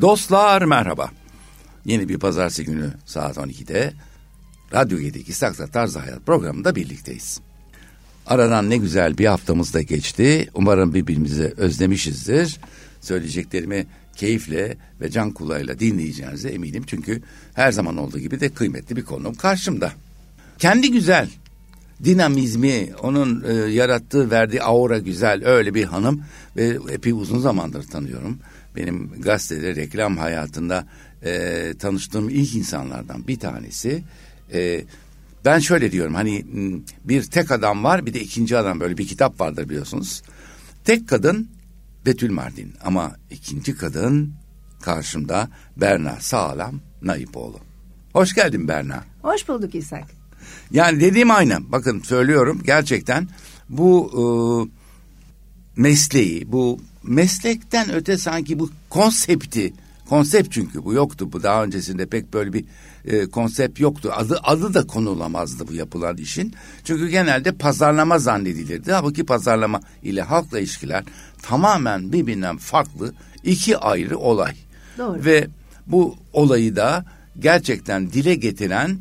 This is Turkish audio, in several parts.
Dostlar merhaba. Yeni bir pazartesi günü saat 12'de Radyo 7'deki Saksa Tarzı Hayat programında birlikteyiz. Aradan ne güzel bir haftamız da geçti. Umarım birbirimizi özlemişizdir. Söyleyeceklerimi keyifle ve can kulağıyla dinleyeceğinize eminim. Çünkü her zaman olduğu gibi de kıymetli bir konum karşımda. Kendi güzel, dinamizmi, onun e, yarattığı, verdiği aura güzel öyle bir hanım ve epey uzun zamandır tanıyorum. Benim gazetede reklam hayatında e, tanıştığım ilk insanlardan bir tanesi. E, ben şöyle diyorum hani bir tek adam var bir de ikinci adam böyle bir kitap vardır biliyorsunuz. Tek kadın Betül Mardin ama ikinci kadın karşımda Berna Sağlam Naipoğlu. Hoş geldin Berna. Hoş bulduk İshak. Yani dediğim aynı. Bakın söylüyorum gerçekten bu e, mesleği, bu meslekten öte sanki bu konsepti, konsept çünkü bu yoktu. Bu daha öncesinde pek böyle bir e, konsept yoktu. Adı adı da konulamazdı bu yapılan işin. Çünkü genelde pazarlama zannedilirdi. Halbuki pazarlama ile halkla ilişkiler tamamen birbirinden farklı iki ayrı olay. Doğru. Ve bu olayı da gerçekten dile getiren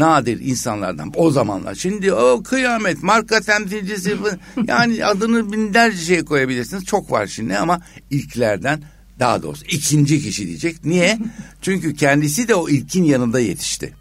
nadir insanlardan o zamanlar. Şimdi o kıyamet marka temsilcisi yani adını binlerce şey koyabilirsiniz. Çok var şimdi ama ilklerden daha doğrusu ikinci kişi diyecek. Niye? Çünkü kendisi de o ilkin yanında yetişti.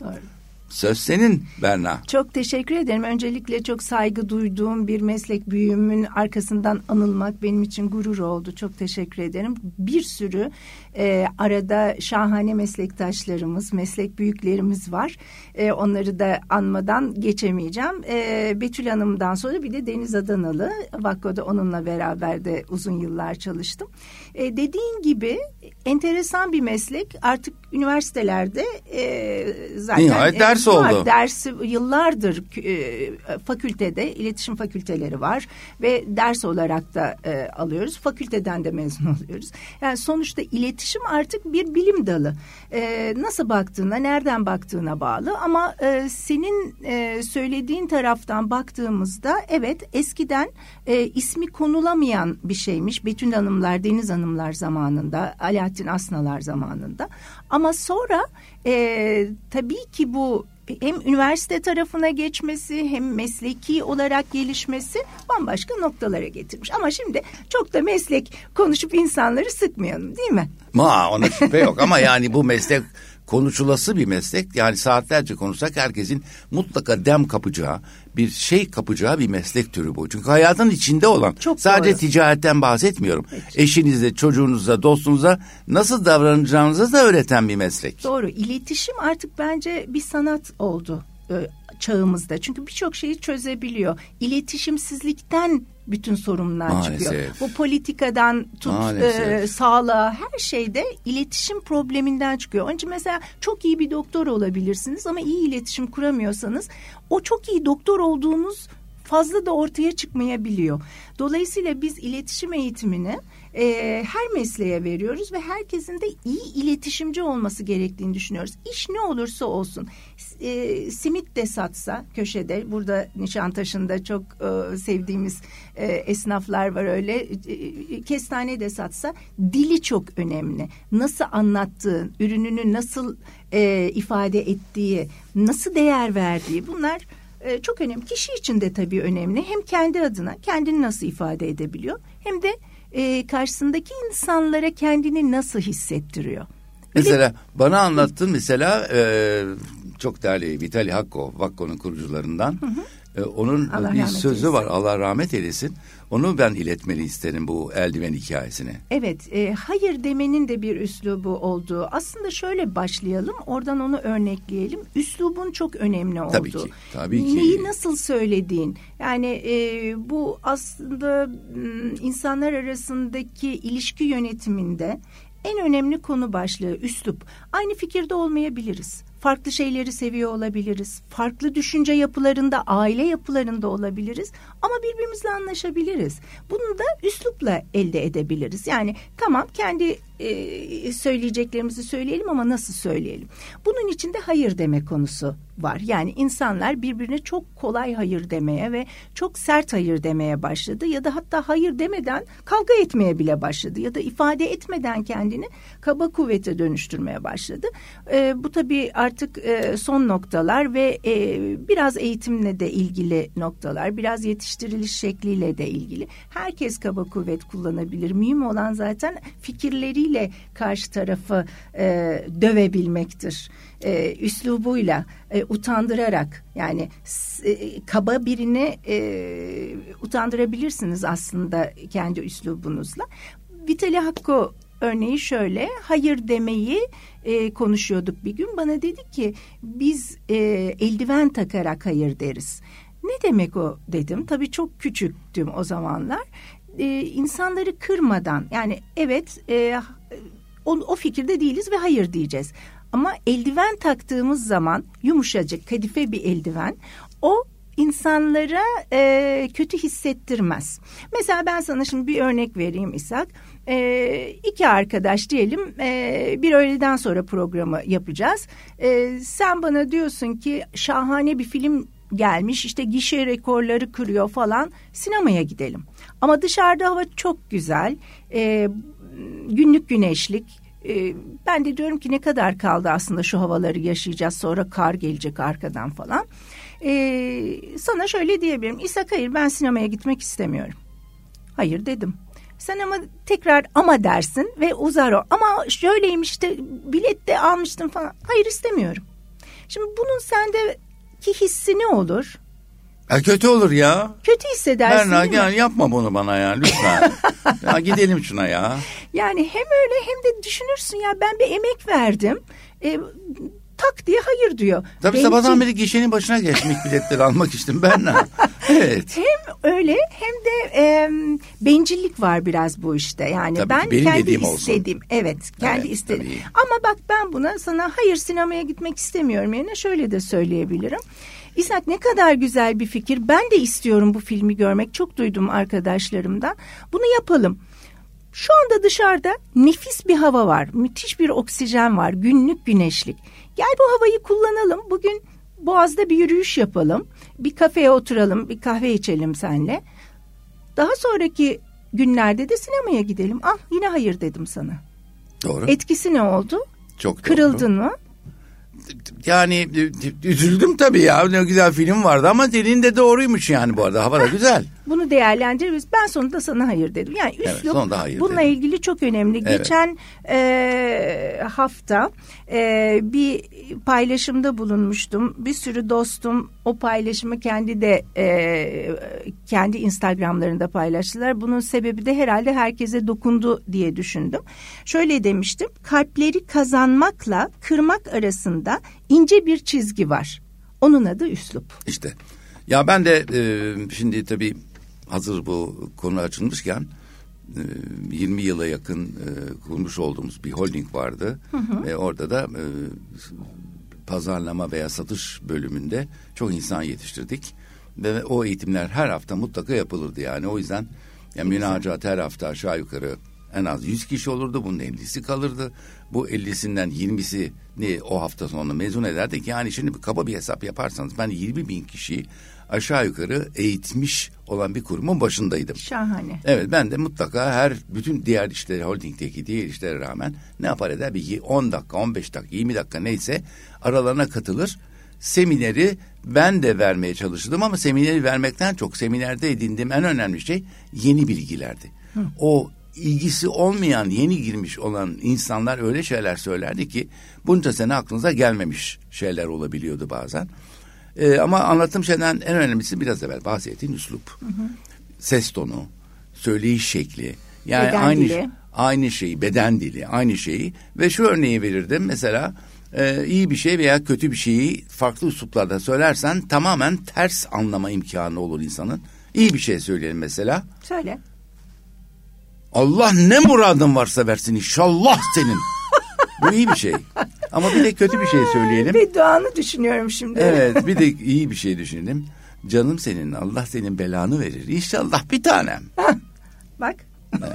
Doğru. Söz senin Berna. Çok teşekkür ederim. Öncelikle çok saygı duyduğum bir meslek büyüğümün arkasından anılmak benim için gurur oldu. Çok teşekkür ederim. Bir sürü e, arada şahane meslektaşlarımız, meslek büyüklerimiz var. E, onları da anmadan geçemeyeceğim. E, Betül Hanım'dan sonra bir de Deniz Adanalı. Vakko'da onunla beraber de uzun yıllar çalıştım. E, dediğin gibi enteresan bir meslek. Artık üniversitelerde e, zaten Nihayet e, ders var. oldu. Dersi yıllardır e, fakültede iletişim fakülteleri var ve ders olarak da e, alıyoruz. Fakülteden de mezun oluyoruz. Yani sonuçta iletişim artık bir bilim dalı. E, nasıl baktığına, nereden baktığına bağlı ama e, senin e, söylediğin taraftan baktığımızda evet eskiden e, ismi konulamayan bir şeymiş. Betül Hanımlar, Deniz Hanımlar zamanında, Alaaddin Asnalar zamanında. Ama sonra e, tabii ki bu hem üniversite tarafına geçmesi hem mesleki olarak gelişmesi bambaşka noktalara getirmiş. Ama şimdi çok da meslek konuşup insanları sıkmayalım değil mi? Ma ona şüphe yok ama yani bu meslek konuşulası bir meslek. Yani saatlerce konuşsak herkesin mutlaka dem kapacağı, bir şey kapacağı bir meslek türü bu. Çünkü hayatın içinde olan Çok sadece doğru. ticaretten bahsetmiyorum. Peki. Eşinize, çocuğunuza, dostunuza nasıl davranacağınızı da öğreten bir meslek. Doğru. İletişim artık bence bir sanat oldu çağımızda. Çünkü birçok şeyi çözebiliyor. İletişimsizlikten bütün sorunlar Maalesef. çıkıyor. Bu politikadan tut Maalesef. e, sağlığa her şeyde iletişim probleminden çıkıyor. Onun için mesela çok iyi bir doktor olabilirsiniz ama iyi iletişim kuramıyorsanız o çok iyi doktor olduğunuz fazla da ortaya çıkmayabiliyor. Dolayısıyla biz iletişim eğitimini e, her mesleğe veriyoruz ve herkesin de iyi iletişimci olması gerektiğini düşünüyoruz. İş ne olursa olsun e, simit de satsa köşede burada Nişantaşı'nda çok e, sevdiğimiz e, esnaflar var öyle e, kestane de satsa dili çok önemli. Nasıl anlattığın, ürününü nasıl e, ifade ettiği, nasıl değer verdiği bunlar e, çok önemli. Kişi için de tabii önemli. Hem kendi adına kendini nasıl ifade edebiliyor hem de e, karşısındaki insanlara kendini nasıl hissettiriyor. Mesela bana anlattın mesela e, çok değerli Vitali Hakko, Vakko'nun kurucularından. E, onun Allah bir sözü eylesin. var Allah rahmet eylesin. Onu ben iletmeni isterim bu eldiven hikayesini. Evet, e, hayır demenin de bir üslubu olduğu. Aslında şöyle başlayalım, oradan onu örnekleyelim. Üslubun çok önemli olduğu. Tabii ki, tabii ki. Neyi nasıl söylediğin. Yani e, bu aslında m, insanlar arasındaki ilişki yönetiminde en önemli konu başlığı üslup. Aynı fikirde olmayabiliriz. farklı şeyleri seviyor olabiliriz. Farklı düşünce yapılarında, aile yapılarında olabiliriz. Ama birbirimizle anlaşabiliriz. Bunu da üslupla elde edebiliriz. Yani tamam kendi e, söyleyeceklerimizi söyleyelim ama nasıl söyleyelim? Bunun içinde hayır deme konusu var. Yani insanlar birbirine çok kolay hayır demeye ve çok sert hayır demeye başladı ya da hatta hayır demeden kavga etmeye bile başladı ya da ifade etmeden kendini kaba kuvvete dönüştürmeye başladı. E, bu tabii artık e, son noktalar ve e, biraz eğitimle de ilgili noktalar, biraz yetiştiriliş şekliyle de ilgili. Herkes kaba kuvvet kullanabilir. Mühim olan zaten fikirleriyle karşı tarafı e, dövebilmektir. E, üslubuyla, e, utandırarak yani e, kaba birini e, utandırabilirsiniz aslında kendi üslubunuzla. Vitali Hakko örneği şöyle hayır demeyi e, konuşuyorduk bir gün bana dedi ki biz e, eldiven takarak hayır deriz. Ne demek o dedim tabii çok küçüktüm o zamanlar e, insanları kırmadan yani evet e, o, o fikirde değiliz ve hayır diyeceğiz. Ama eldiven taktığımız zaman yumuşacık kadife bir eldiven o insanlara e, kötü hissettirmez. Mesela ben sana şimdi bir örnek vereyim İshak. E, iki arkadaş diyelim e, bir öğleden sonra programı yapacağız. E, sen bana diyorsun ki şahane bir film gelmiş işte gişe rekorları kırıyor falan sinemaya gidelim. Ama dışarıda hava çok güzel e, günlük güneşlik e, ben de diyorum ki ne kadar kaldı aslında şu havaları yaşayacağız sonra kar gelecek arkadan falan. E, sana şöyle diyebilirim İshak hayır ben sinemaya gitmek istemiyorum. Hayır dedim. Sen ama tekrar ama dersin ve uzar o. Ama şöyleymiş işte bilet de almıştım falan. Hayır istemiyorum. Şimdi bunun sende ki hissi ne olur? E kötü olur ya. Kötü hissedersin Berna gel yapma bunu bana ya lütfen. ya gidelim şuna ya. Yani hem öyle hem de düşünürsün ya ben bir emek verdim. E, tak diye hayır diyor. Tabii Bencil... sabahtan beri gişenin başına geçmiş biletleri almak için ben Evet. Hem öyle hem de e, bencillik var biraz bu işte. Yani tabii ben benim kendi istediğim. Olsun. Evet kendi evet, istedim. Tabii. Ama bak ben buna sana hayır sinemaya gitmek istemiyorum yerine şöyle de söyleyebilirim. İshak ne kadar güzel bir fikir. Ben de istiyorum bu filmi görmek. Çok duydum arkadaşlarımdan. Bunu yapalım. Şu anda dışarıda nefis bir hava var. Müthiş bir oksijen var. Günlük güneşlik. Gel bu havayı kullanalım. Bugün Boğaz'da bir yürüyüş yapalım. Bir kafeye oturalım, bir kahve içelim senle. Daha sonraki günlerde de sinemaya gidelim. Al yine hayır dedim sana. Doğru. Etkisi ne oldu? Çok doğru. Kırıldın mı? yani üzüldüm tabii ya ne güzel film vardı ama dediğin de doğruymuş yani bu arada hava da güzel. Bunu değerlendiririz. Ben sonunda sana hayır dedim. Yani üslup evet, hayır bununla dedim. ilgili çok önemli. Evet. Geçen e, hafta e, bir paylaşımda bulunmuştum. Bir sürü dostum o paylaşımı kendi de e, kendi Instagramlarında paylaştılar. Bunun sebebi de herhalde herkese dokundu diye düşündüm. Şöyle demiştim. Kalpleri kazanmakla kırmak arasında ince bir çizgi var. Onun adı üslup. İşte ya ben de e, şimdi tabii hazır bu konu açılmışken 20 e, yıla yakın e, kurmuş olduğumuz bir holding vardı. Hı hı. Ve orada da e, pazarlama veya satış bölümünde çok insan yetiştirdik. Ve o eğitimler her hafta mutlaka yapılırdı yani. O yüzden yani münacat her hafta aşağı yukarı en az 100 kişi olurdu. Bunun 50'si kalırdı. Bu 50'sinden 20'si ne o hafta sonu mezun ederdik. Yani şimdi bir kaba bir hesap yaparsanız ben 20 bin kişi aşağı yukarı eğitmiş olan bir kurumun başındaydım. Şahane. Evet ben de mutlaka her bütün diğer işleri holdingdeki diğer işlere rağmen ne yapar eder bir 10 dakika 15 dakika 20 dakika neyse aralarına katılır. Semineri ben de vermeye çalıştım ama semineri vermekten çok seminerde edindiğim en önemli şey yeni bilgilerdi. Hı. O ilgisi olmayan yeni girmiş olan insanlar öyle şeyler söylerdi ki bunca sene aklınıza gelmemiş şeyler olabiliyordu bazen. Ee, ama anlattığım şeyden en önemlisi biraz evvel bahsettiğin üslup. Hı hı. Ses tonu, söyleyiş şekli. Yani beden aynı dili. aynı şeyi, beden dili, aynı şeyi ve şu örneği verirdim mesela e, iyi bir şey veya kötü bir şeyi farklı üsluplarda söylersen tamamen ters anlama imkanı olur insanın. İyi bir şey söyleyelim mesela. Söyle. Allah ne muradın varsa versin inşallah senin. Bu iyi bir şey. Ama bir de kötü bir şey söyleyelim. Bedduanı düşünüyorum şimdi. Evet bir de iyi bir şey düşünelim. Canım senin Allah senin belanı verir. İnşallah bir tanem. Bak. Evet.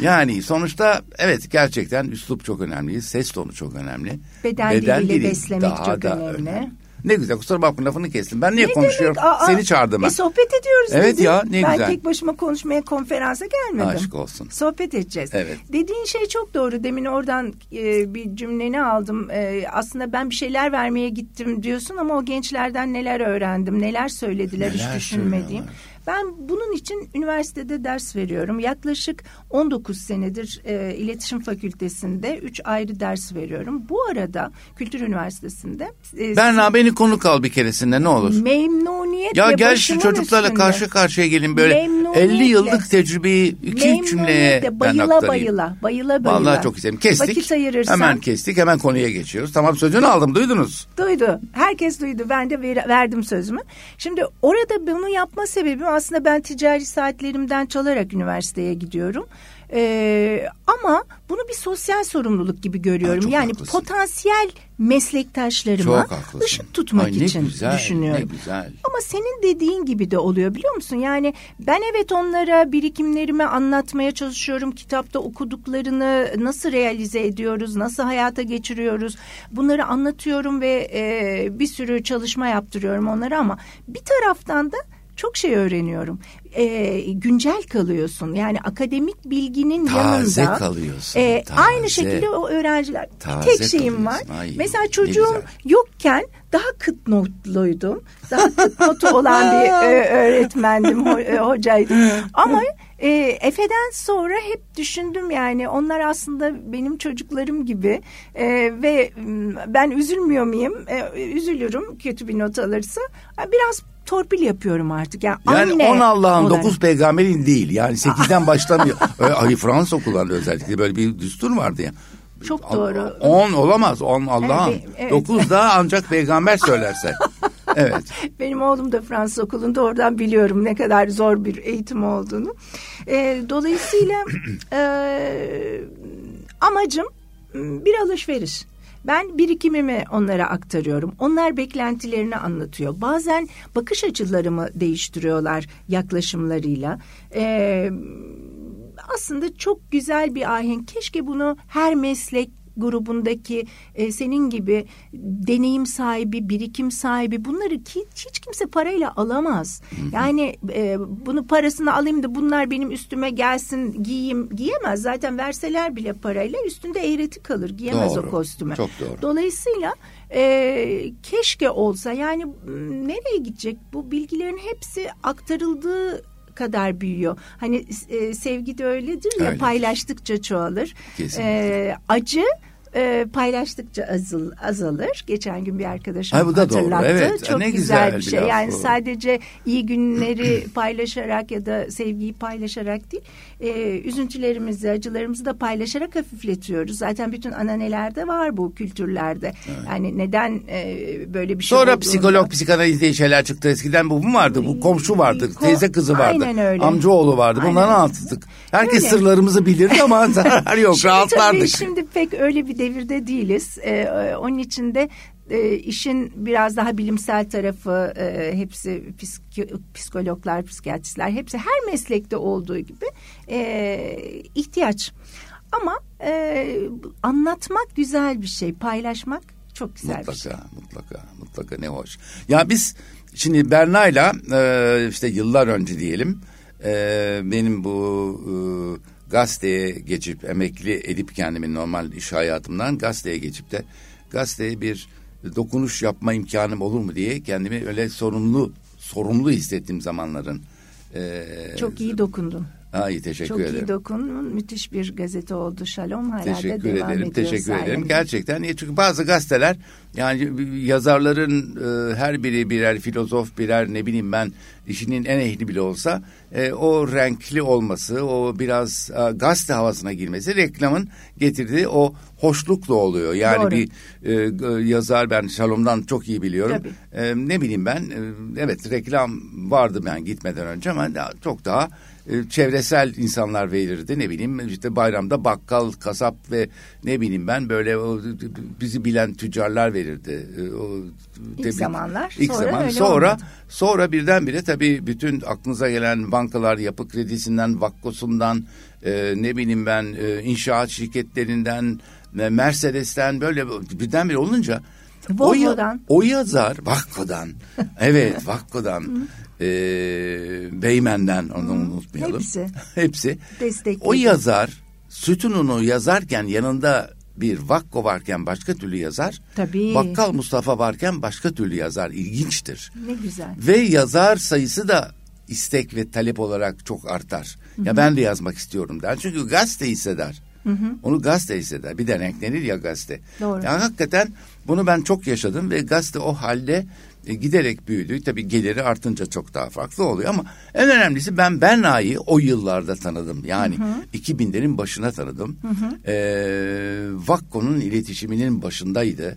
Yani sonuçta evet gerçekten üslup çok önemli. Ses tonu çok önemli. Beden, Beden diliyle dili beslemek çok önemli. önemli. Ne güzel kusura bakma lafını kestim. Ben niye ne konuşuyorum? Aa, Seni çağırdım ben. E, sohbet ediyoruz Evet dedim. ya ne ben güzel. Ben tek başıma konuşmaya konferansa gelmedim. Aşk olsun. Sohbet edeceğiz. Evet. Dediğin şey çok doğru. Demin oradan e, bir cümleni aldım. E, aslında ben bir şeyler vermeye gittim diyorsun ama o gençlerden neler öğrendim, neler söylediler neler hiç düşünmediğim. Ben bunun için üniversitede ders veriyorum. Yaklaşık 19 senedir e, iletişim fakültesinde 3 ayrı ders veriyorum. Bu arada Kültür Üniversitesi'nde... E, Berna beni konuk al bir keresinde ne olur. Memnuniyetle Ya gel şu çocuklarla üstünde. karşı karşıya gelin böyle 50 yıllık tecrübeyi iki üç cümleye bayıla ben bayıla, bayıla bayıla. Vallahi çok isterim. Kestik. Vakit ayırırsan. Hemen kestik hemen konuya geçiyoruz. Tamam sözünü aldım duydunuz. Duydu. Herkes duydu. Ben de ver, verdim sözümü. Şimdi orada bunu yapma sebebim aslında ben ticari saatlerimden çalarak üniversiteye gidiyorum. Ee, ama bunu bir sosyal sorumluluk gibi görüyorum. Ha, yani haklısın. potansiyel meslektaşlarıma ışık tutmak Ay, için güzel, düşünüyorum. Güzel. Ama senin dediğin gibi de oluyor biliyor musun? Yani ben evet onlara birikimlerimi anlatmaya çalışıyorum. Kitapta okuduklarını nasıl realize ediyoruz, nasıl hayata geçiriyoruz. Bunları anlatıyorum ve e, bir sürü çalışma yaptırıyorum onlara ama bir taraftan da çok şey öğreniyorum. E, güncel kalıyorsun. Yani akademik bilginin taze yanında. kalıyorsun. E, taze. Aynı şekilde o öğrenciler. Taze tek şeyim var. Ay, Mesela çocuğum yokken daha kıt notluydum. Daha kıt notu olan bir e, öğretmendim, ho, e, hocaydım. Ama e, Efe'den sonra hep düşündüm yani onlar aslında benim çocuklarım gibi e, ve ben üzülmüyor muyum? E, üzülürüm kötü bir not alırsa. Biraz torpil yapıyorum artık. Yani, yani anne on Allah'ın dokuz peygamberin değil. Yani sekizden başlamıyor. Ali Fransa okullarında özellikle böyle bir düstur vardı ya. Çok doğru. On olamaz. On Allah'ın. Evet, evet. Dokuz da ancak peygamber söylerse. Evet. Benim oğlum da Fransız okulunda oradan biliyorum ne kadar zor bir eğitim olduğunu. E, dolayısıyla e, amacım bir alışveriş. Ben birikimimi onlara aktarıyorum. Onlar beklentilerini anlatıyor. Bazen bakış açılarımı değiştiriyorlar yaklaşımlarıyla. Ee, aslında çok güzel bir ahenk. Keşke bunu her meslek grubundaki e, senin gibi deneyim sahibi, birikim sahibi bunları ki, hiç kimse parayla alamaz. Yani e, bunu parasını alayım da bunlar benim üstüme gelsin giyeyim giyemez. Zaten verseler bile parayla üstünde eğreti kalır giyemez doğru, o kostümü. Çok doğru. Dolayısıyla e, keşke olsa yani nereye gidecek bu bilgilerin hepsi aktarıldığı kadar büyüyor. Hani e, sevgi de öyledir ya Öyle. paylaştıkça çoğalır. Kesinlikle. E, acı e, paylaştıkça azal, azalır. Geçen gün bir arkadaşım Ay, bu da hatırlattı. Doğru. Evet. Çok ne güzel, güzel bir şey. Yani bu. sadece iyi günleri paylaşarak ya da sevgiyi paylaşarak değil, e, üzüntülerimizi, acılarımızı da paylaşarak hafifletiyoruz. Zaten bütün ananelerde var bu kültürlerde. Evet. Yani neden e, böyle bir şey Sonra olduğunda... psikolog, psikanaliz diye şeyler çıktı. Eskiden bu mu vardı? Bu komşu vardı, Ko teyze kızı vardı. Aynen öyle. Amcaoğlu vardı. Bunları anlattık. Herkes öyle. sırlarımızı bilirdi ama zarar yok. Şimdi rahatlardık. Tabii şimdi pek öyle bir devirde değiliz. E, onun için de e, işin biraz daha bilimsel tarafı e, hepsi psik psikologlar, psikiyatristler hepsi her meslekte olduğu gibi e, ihtiyaç. Ama e, anlatmak güzel bir şey, paylaşmak çok güzel mutlaka, bir şey. Mutlaka, mutlaka ne hoş. Ya biz şimdi Berna'yla e, işte yıllar önce diyelim e, benim bu e, gazeteye geçip emekli edip kendimi normal iş hayatımdan gazeteye geçip de gazeteye bir dokunuş yapma imkanım olur mu diye kendimi öyle sorumlu sorumlu hissettiğim zamanların. E, Çok iyi dokundun. Ha, iyi teşekkür Çok ederim. Çok iyi dokundun. Müthiş bir gazete oldu Şalom. Hala teşekkür da devam ederim. Ediyor teşekkür sayende. ederim. Gerçekten. Çünkü bazı gazeteler yani yazarların e, her biri birer filozof, birer ne bileyim ben işinin en ehli bile olsa e, o renkli olması, o biraz e, gazete havasına girmesi reklamın getirdiği o hoşlukla oluyor. Yani Doğru. bir e, yazar ben Şalom'dan çok iyi biliyorum. Tabii. E, ne bileyim ben e, evet reklam vardı ben gitmeden önce ama çok daha e, çevresel insanlar verirdi ne bileyim işte bayramda bakkal, kasap ve ne bileyim ben böyle bizi bilen tüccarlar verirdi. E, O, İlk zamanlar, İlk sonra zaman sonra olmadı. sonra birdenbire tabii bütün aklınıza gelen bankalar yapı kredisinden, vakkosundan e, ne bileyim ben e, inşaat şirketlerinden e, Mercedes'ten böyle birdenbire olunca Volvo'dan. o yazar Vakko'dan evet Vakko'dan e, Beymen'den onu unutmayalım. Hepsi. Hepsi. Destekledi. O yazar sütununu yazarken yanında bir Vakko varken başka türlü yazar. Tabii. Bakkal Mustafa varken başka türlü yazar. İlginçtir. Ne güzel. Ve yazar sayısı da istek ve talep olarak çok artar. Ya ben de yazmak istiyorum der. Çünkü gazete hisseder. Onu gazete hisseder. Bir de renklenir ya gazete. Doğru. Yani hakikaten bunu ben çok yaşadım ve gazete o halde e, giderek büyüdü. Tabii geliri artınca çok daha farklı oluyor ama en önemlisi ben Berna'yı o yıllarda tanıdım. Yani 2000'lerin başına tanıdım. Ee, Vakko'nun iletişiminin başındaydı.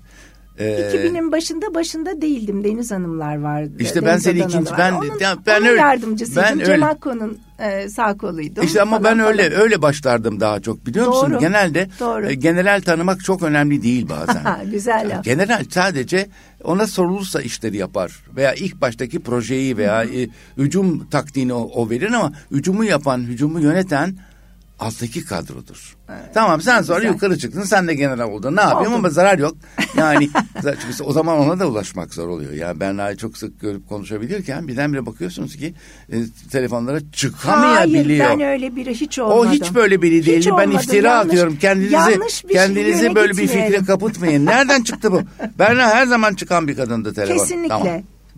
Ee, 2000'in başında başında değildim. Deniz Hanımlar vardı. İşte ben Deniz seni Adanalı ikinci- ben- ben onun öyle- yardımcısıydım. ben öyle- Akko'nun e, sağ koluydum. İşte ama falan ben öyle falan. öyle başlardım daha çok biliyor musun? Doğru, Genelde doğru. e, general tanımak çok önemli değil bazen. Güzel laf. General sadece ona sorulursa işleri yapar veya ilk baştaki projeyi veya e, hücum taktiğini o, o verir ama hücumu yapan, hücumu yöneten alttaki kadrodur. Tamam sen sonra Güzel. yukarı çıktın sen de general oldun. Ne yapayım ama zarar yok. Yani çünkü o zaman ona da ulaşmak zor oluyor. Yani Berna'yı çok sık görüp konuşabilirken birdenbire bakıyorsunuz ki e, telefonlara çıkamayabiliyor. Hayır ben öyle biri hiç O olmadım. hiç böyle biri değil. Ben olmadım. iftira Yanlış- atıyorum. Kendinizi yanlış bir kendinizi yöne böyle bir gitmeyelim. fikre kapatmayın. Nereden çıktı bu? Berna her zaman çıkan bir kadındı telefon. Kesinlikle. Tamam.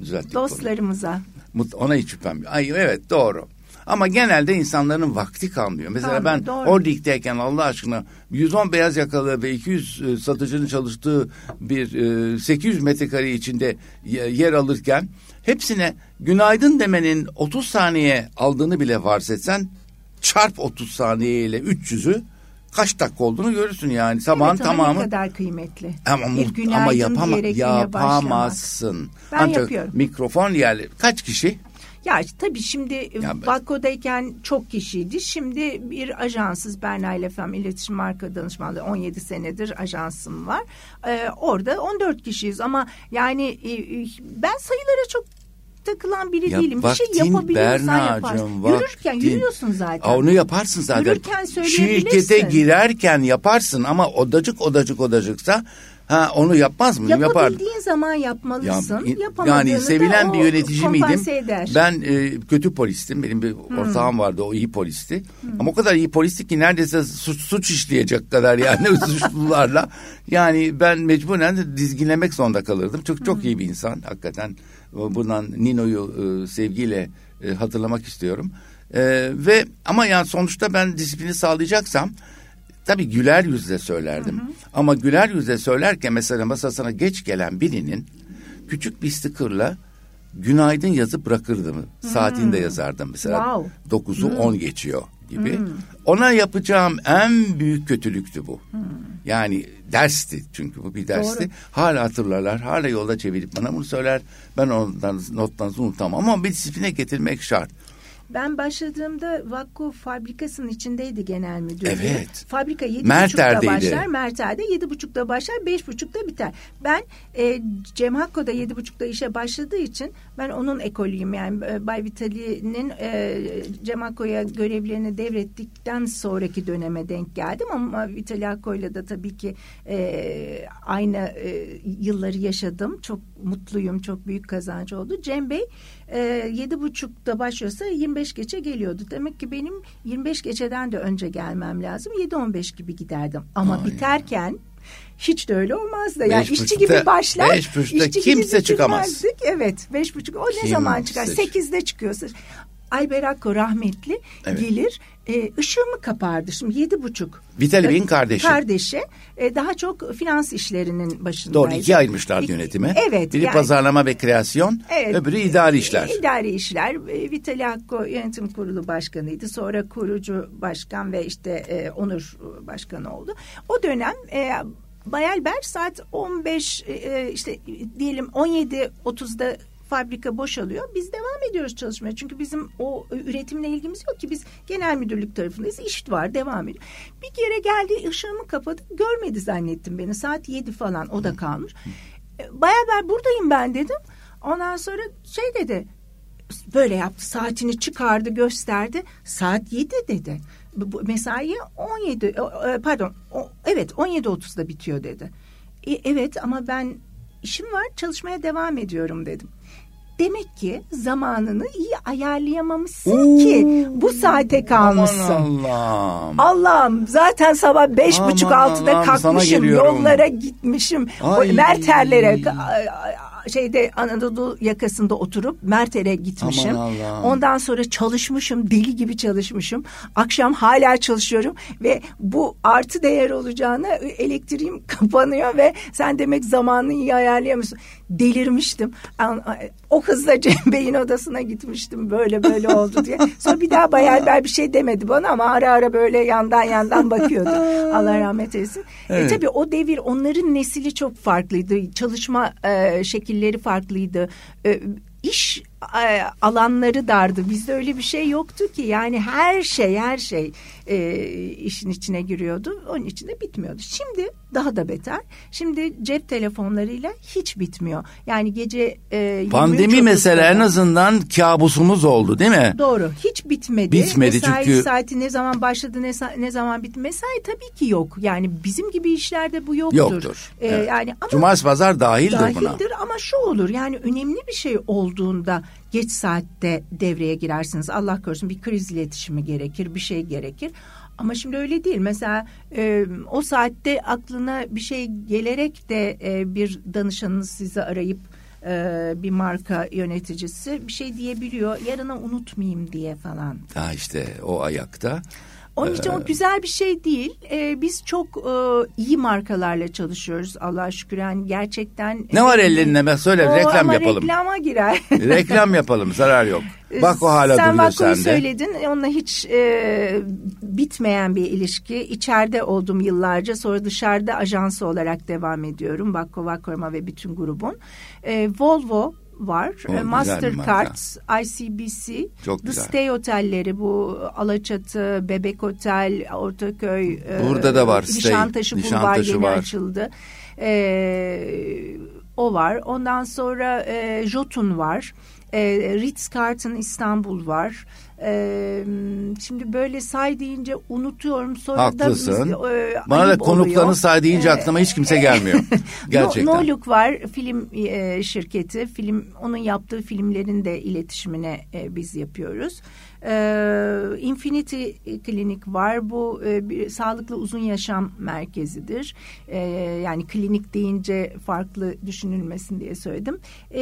Düzelttik. Dostlarımıza. Mut- Ona hiç şüphem yok. Ay evet doğru. Ama genelde insanların vakti kalmıyor. Mesela Kalmıyor, ben doğru. Ordik'teyken Allah aşkına 110 beyaz yakalı ve 200 e, satıcının çalıştığı bir e, 800 metrekare içinde ye- yer alırken hepsine günaydın demenin 30 saniye aldığını bile varsetsen çarp 30 saniye ile 300'ü kaç dakika olduğunu görürsün yani sabahın evet, ama tamamı Ne kadar kıymetli. ama, bir ama yapama, yapamazsın. Ben Ancak yapıyorum. mikrofon yerli kaç kişi? Ya tabii şimdi Ya ben- Bakko'dayken çok kişiydi. Şimdi bir ajansız Berna ile Fem İletişim Marka Danışmanlığı 17 senedir ajansım var. Ee, orada 14 kişiyiz ama yani e, e, ben sayılara çok takılan biri Ya değilim. Bir şey yapabiliyorsan yaparsın. Yürürken vaktin. yürüyorsun zaten. Aa, Onu yaparsın zaten. Yürürken söyleyebilirsin. Şirkete girerken yaparsın ama odacık odacık odacıksa ha onu yapmaz mı? Yapar. Yapabildiğin zaman yapmalısın. Ya, Yapamadığını yani sevilen bir yönetici miydim? eder. Ben e, kötü polistim. Benim bir ortağım vardı. O iyi polisti. Ama o kadar iyi polisti ki neredeyse suç, suç işleyecek kadar yani suçlularla. Yani ben mecburen dizginlemek zorunda kalırdım. Çok çok iyi bir insan hakikaten. Bundan Nino'yu e, sevgiyle e, hatırlamak istiyorum. E, ve ama yani sonuçta ben disiplini sağlayacaksam tabii güler yüzle söylerdim. Ama güler yüzle söylerken mesela masasına geç gelen birinin küçük bir stickerla günaydın yazıp bırakırdım. Saatini de yazardım mesela. Wow. 9'u 10 geçiyor gibi. Ona yapacağım en büyük kötülüktü bu. Yani dersti çünkü bu bir dersti. Doğru. Hala hatırlarlar. Hala yolda çevirip bana bunu söyler. Ben ondan notlarınızı unutamam ama bir disipline getirmek şart. Ben başladığımda Vakko fabrikasının içindeydi genel müdürlüğü. Evet. Fabrika yedi buçukta başlar. Merter'de yedi buçukta başlar. Beş buçukta biter. Ben e, Cem Hakko'da yedi buçukta işe başladığı için ben onun ekolüyüm. Yani e, Bay Vitali'nin e, Cem Hakko'ya görevlerini devrettikten sonraki döneme denk geldim. Ama Vitali Hakko'yla da tabii ki e, aynı e, yılları yaşadım. Çok mutluyum. Çok büyük kazanç oldu. Cem Bey yedi buçukta başlıyorsa 25 geçe geliyordu. Demek ki benim 25 geçeden de önce gelmem lazım. 7-15 gibi giderdim. Ama Ay. biterken hiç de öyle olmazdı. Yani Beş işçi buçukta- gibi başlar. beş buçukta işçi gibi kimse çıkamaz. bitirmezdik. Evet. Beş buçuk. O ne Kimse zaman çıkar? çık- Sekizde çıkıyorsa. Alberakko rahmetli Evet. gelir e, ışığımı kapardı. Şimdi yedi buçuk. Vitali Bey'in kardeşi. Kardeşi. E, daha çok finans işlerinin başındaydı. Doğru ikiye ayırmışlar İki- yönetimi. Evet. Biri yani- pazarlama ve kreasyon, Evet. öbürü idari işler. İdari işler. E, Vitali Hakko yönetim kurulu başkanıydı. Sonra kurucu başkan ve işte e, onur başkanı oldu. O dönem e, Bayelber saat 15 e, işte diyelim 17.30'da fabrika boşalıyor. Biz devam ediyoruz çalışmaya. Çünkü bizim o üretimle ilgimiz yok ki. Biz genel müdürlük tarafındayız. İş var devam ediyor. Bir kere geldi ışığımı kapadı. Görmedi zannettim beni. Saat 7 falan o da kalmış. E, Bayelber buradayım ben dedim. Ondan sonra şey dedi böyle yaptı saatini çıkardı gösterdi saat 7 dedi bu, mesai 17 e, e, pardon evet 17.30'da bitiyor dedi E, evet ama ben işim var çalışmaya devam ediyorum dedim demek ki zamanını iyi ayarlayamamışsın ki bu saate kalmışsın Allah'ım. Allah'ım zaten sabah beş Aman buçuk altıda Allah'ım, kalkmışım yollara gitmişim Ay. o Merterlere şeyde Anadolu yakasında oturup Merter'e gitmişim. Ondan sonra çalışmışım deli gibi çalışmışım. Akşam hala çalışıyorum ve bu artı değer olacağına elektriğim kapanıyor ve sen demek zamanını iyi ayarlayamıyorsun. Delirmiştim. O hızla Cem Bey'in odasına gitmiştim böyle böyle oldu diye. Sonra bir daha Bayelber bir şey demedi bana ama ara ara böyle yandan yandan bakıyordu. Allah rahmet eylesin. Evet. E, tabii o devir onların nesili çok farklıydı. Çalışma e, şekilleri farklıydı. E, iş e, alanları dardı. Bizde öyle bir şey yoktu ki. Yani her şey her şey e, işin içine giriyordu. Onun içinde bitmiyordu. Şimdi daha da beter. Şimdi cep telefonlarıyla hiç bitmiyor. Yani gece e, Pandemi 23.30'da mesela en azından kabusumuz oldu değil mi? Doğru. Hiç bitmedi. Bitmedi Mesai çünkü- saati ne zaman başladı ne, ne zaman bitti. Mesai tabii ki yok. Yani bizim gibi işlerde bu yoktur. Yoktur. Ee, Evet. Yani ama Cumartesi pazar dahildir, buna. dahildir ama şu olur. Yani önemli bir şey olduğunda geç saatte devreye girersiniz. Allah korusun bir kriz iletişimi gerekir, bir şey gerekir. Ama şimdi öyle değil. Mesela e, o saatte aklına bir şey gelerek de e, bir danışanınız sizi arayıp e, bir marka yöneticisi bir şey diyebiliyor. Yarına unutmayayım diye falan. Ha işte o ayakta. Onun için o güzel bir şey değil. Ee, biz çok e, iyi markalarla çalışıyoruz Allah'a şükür. Yani gerçekten. Ne var ellerinde be söyle O reklam ama yapalım. reklama girer. reklam yapalım zarar yok. Bak o hala Sen duruyor sende. söyledin. Onunla hiç e, bitmeyen bir ilişki. İçeride oldum yıllarca. Sonra dışarıda ajansı olarak devam ediyorum. Vakko, Vakkorma ve bütün grubun. E, Volvo var. O bir Mastercard, ICBC, Çok The güzel. Stay otelleri bu Alaçatı, Bebek Otel, Ortaköy. e, Burada da var Stay, Nişantaşı Bulvar Nişantaşı yeni var. açıldı. E, o var. Ondan sonra e, Jotun var. E, Ritz-Carlton İstanbul var. E, şimdi böyle say deyince unutuyorum. Sonra Haklısın. da e, Bana da konuklarını oluyor. say deyince aklıma hiç kimse gelmiyor. Gerçekten. No, Noluk var film e, şirketi. Film onun yaptığı filmlerin de iletişimine e, biz yapıyoruz. E, Infinity Klinik var. Bu e, bir sağlıklı uzun yaşam merkezidir. E, yani klinik deyince farklı düşünülmesin diye söyledim. E,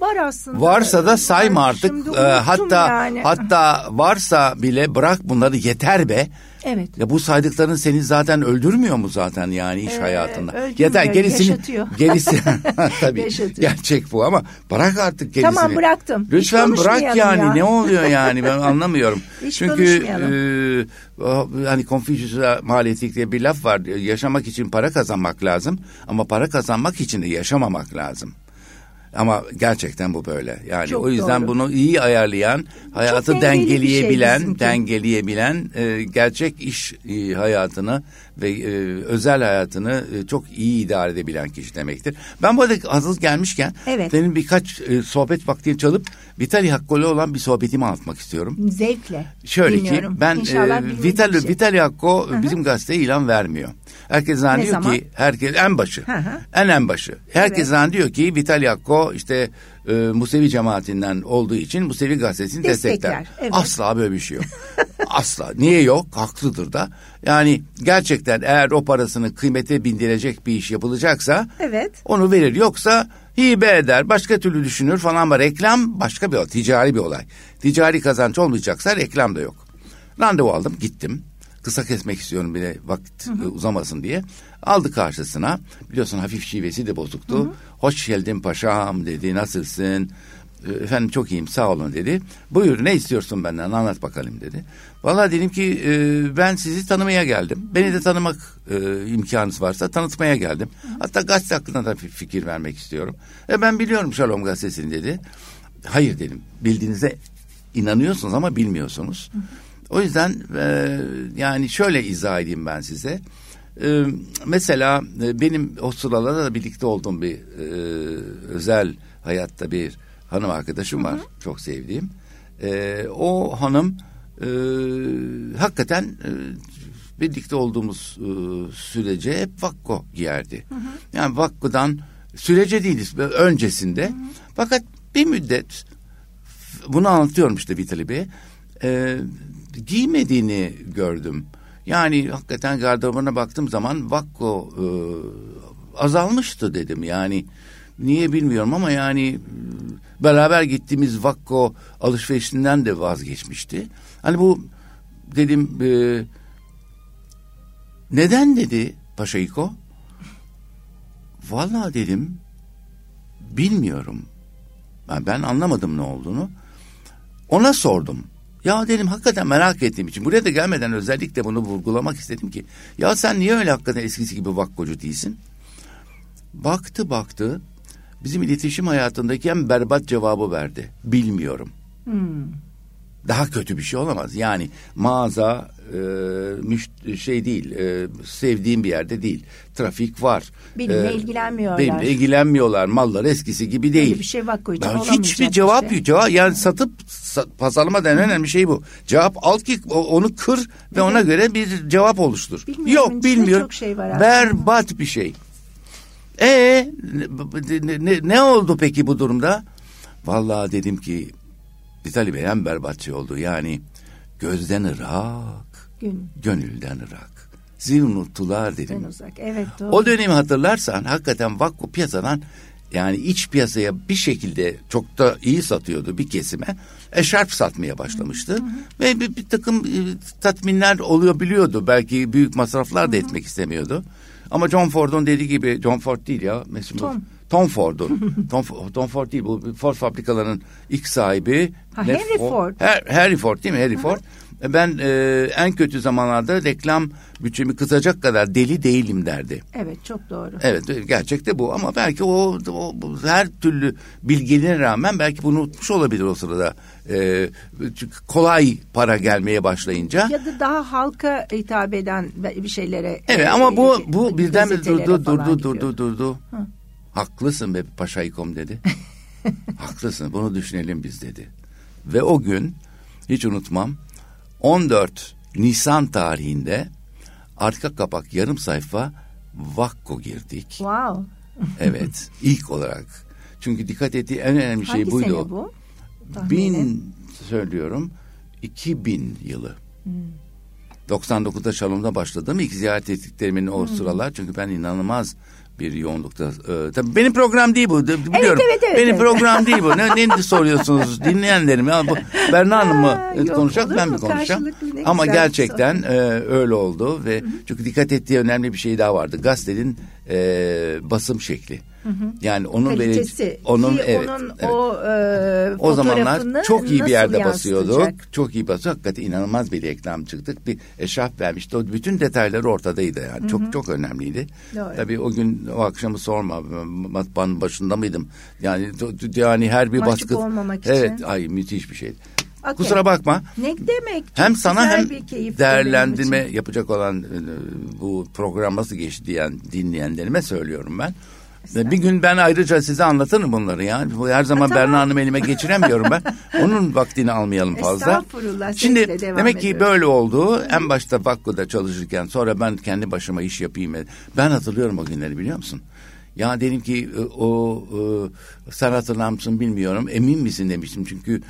var aslında. Varsa da sayma artık. unuttum hatta yani. hatta varsa bile bırak bunları yeter be. Evet. Ya bu saydıkların seni zaten öldürmüyor mu zaten yani iş Ee, hayatında? öldürmüyor, Yeter gerisini yaşatıyor. gerisi tabii Yaşatıyor. gerçek bu ama bırak artık gerisini. Tamam, bıraktım. Lütfen bırak yani ya. ne oluyor yani ben anlamıyorum. Hiç Çünkü e, hani Confucius'a maliyetlik diye bir laf var. Yaşamak için para kazanmak lazım ama para kazanmak için de yaşamamak lazım. Ama gerçekten bu böyle. Yani Çok o yüzden doğru. bunu iyi ayarlayan, hayatı bir şey dengeleyebilen, bizimki. dengeleyebilen e, gerçek iş e, hayatını ve e, özel hayatını e, çok iyi idare edebilen kişi demektir. Ben bu arada hazır gelmişken Evet. senin birkaç e, sohbet vaktini çalıp Vitali Hakko'yla olan bir sohbetimi anlatmak istiyorum. Zevkle Şöyle dinliyorum. ki ben İnşallah e, Vitali, şey. Vitali Hakko bizim gazeteye ilan vermiyor. Herkes zannediyor ki herkes en başı. Hı hı. En en başı. Herkes Evet. zannediyor ki Vitali Hakko işte e, Musevi cemaatinden olduğu için Musevi gazetesini destekler. Destekler, evet. Asla böyle bir şey yok. Asla. Niye yok? Haklıdır da. Yani gerçekten eğer o parasını kıymete bindirecek bir iş yapılacaksa Evet. onu verir. Yoksa hibe eder, başka türlü düşünür falan ama reklam başka bir olay, ticari bir olay. Ticari kazanç olmayacaksa reklam da yok. Randevu aldım, gittim. Kısa kesmek istiyorum bile vakit hı hı. uzamasın diye. Aldı karşısına. Biliyorsun hafif şivesi de bozuktu. Hı hı. Hoş geldin paşam dedi. Nasılsın? Efendim çok iyiyim sağ olun dedi. Buyur ne istiyorsun benden anlat bakalım dedi. Vallahi dedim ki e, ben sizi tanımaya geldim. Beni de tanımak e, imkanınız varsa tanıtmaya geldim. Hatta gazete hakkında da bir fikir vermek istiyorum. E ben biliyorum Şalom gazetesini dedi. Hayır dedim bildiğinize inanıyorsunuz ama bilmiyorsunuz. O yüzden e, yani şöyle izah edeyim ben size. E, mesela e, benim o sıralarda da birlikte olduğum bir e, özel hayatta bir hanım arkadaşım var. Hı hı. Çok sevdiğim. E, o hanım e, hakikaten e, birlikte olduğumuz e, sürece hep vakko giyerdi. Hı hı. Yani vakkodan sürece değiliz öncesinde. Hı hı. Fakat bir müddet bunu anlatıyorum işte Vitali Bey. E, giymediğini gördüm. Yani hakikaten gardırobuna baktığım zaman vakko e, azalmıştı dedim. Yani niye bilmiyorum ama yani beraber gittiğimiz Vakko alışverişinden de vazgeçmişti. Hani bu dedim e, neden dedi Paşa İko? Vallahi dedim bilmiyorum. Ben, ben anlamadım ne olduğunu. Ona sordum. Ya dedim hakikaten merak ettiğim için buraya da gelmeden özellikle bunu vurgulamak istedim ki ya sen niye öyle hakikaten eskisi gibi vakkocu değilsin? Baktı baktı bizim iletişim hayatındaki en berbat cevabı verdi. Bilmiyorum. Hmm. Daha kötü bir şey olamaz. Yani mağaza e, müşt şey değil, e, sevdiğim bir yerde değil. Trafik var. Benimle ee, ilgilenmiyorlar. Benimle ilgilenmiyorlar. Mallar eskisi gibi değil. Öyle bir şey vakko için Hiçbir cevap şey. yok. Cevap, yani satıp sat, pazarlama denen önemli şey bu. Cevap al ki onu kır ve evet. ona göre bir cevap oluştur. Bilmiyorum, yok bilmiyorum. Çok şey var Berbat bir şey. E ne, ne, ne oldu peki bu durumda? Vallahi dedim ki İtalya Bey en berbatçı oldu. Yani gözden ırak, Gün. gönülden ırak. Sizi unuttular dedim. uzak. Evet, doğru. O dönemi hatırlarsan hakikaten Vakko piyasadan yani iç piyasaya bir şekilde çok da iyi satıyordu bir kesime. Eşarp satmaya başlamıştı. Hı hı. Ve bir, bir takım e, tatminler oluyor biliyordu. Belki büyük masraflar da hı hı. etmek istemiyordu. Ama John Ford'un dediği gibi John Ford değil ya. Mesela Tom. Tom Ford'un. Tom, Tom Ford değil bu Ford fabrikalarının ilk sahibi. Ha, Henry Ford. Her, Harry Ford değil mi? Harry Ford. Ben e, en kötü zamanlarda reklam bütçemi kızacak kadar deli değilim derdi. Evet çok doğru. Evet gerçekte bu ama belki o, o her türlü bilgiliğine rağmen belki bunu unutmuş olabilir o sırada. E, kolay para gelmeye başlayınca. Ya da daha halka hitap eden bir şeylere. Evet e, ama bu bu birden durdu durdu durdu durdu. Haklısın be Paşaykom dedi. Haklısın bunu düşünelim biz dedi. Ve o gün hiç unutmam 14 Nisan tarihinde arka kapak yarım sayfa Vakko girdik. Wow. evet ilk olarak. Çünkü dikkat ettiği en önemli şey Hangi buydu. Sene bu? Bin söylüyorum 2000 yılı. Hmm. 99'da Şalom'da başladım. İlk ziyaret ettiklerimin o hmm. sıralar. Çünkü ben inanılmaz bir yoğunlukta. Ee, tabii benim program değil bu. Biliyorum. Evet, evet, evet, benim evet. program değil bu. Ne, ne soruyorsunuz dinleyenlerim? Ya bu Berna Hanım mı konuşacak ben mi konuşacağım? Ama gerçekten e, öyle oldu ve Hı-hı. çünkü dikkat ettiği önemli bir şey daha vardı. Gazetenin e, basım şekli. Hı hı. Yani onun Kalitesi. onun Ki evet, onun evet. o e, o zamanlar çok iyi bir yerde basıyorduk. Çok iyi basıyorduk. Hakikaten inanılmaz bir reklam çıktık. Bir eşarp vermişti. O bütün detayları ortadaydı yani. Hı hı. Çok çok önemliydi. Doğru. Tabii o gün o akşamı sorma. Matbaanın başında mıydım? Yani yani her bir Mahcup baskı. olmamak evet, için. Evet, ay müthiş bir şeydi. Okay. Kusura bakma. Ne demek? Çok hem sana hem değerlendirme yapacak olan e, bu program nasıl geçti diyen dinleyenlerime söylüyorum ben. Bir gün ben ayrıca size anlatırım bunları ya. Her zaman tamam. Berna Hanım elime geçiremiyorum ben. Onun vaktini almayalım fazla. Estağfurullah. Şimdi demek ki böyle oldu. En başta Vakko'da çalışırken sonra ben kendi başıma iş yapayım. Ben hatırlıyorum o günleri biliyor musun? Ya dedim ki e, o e, sen hatırlar mısın bilmiyorum emin misin demiştim çünkü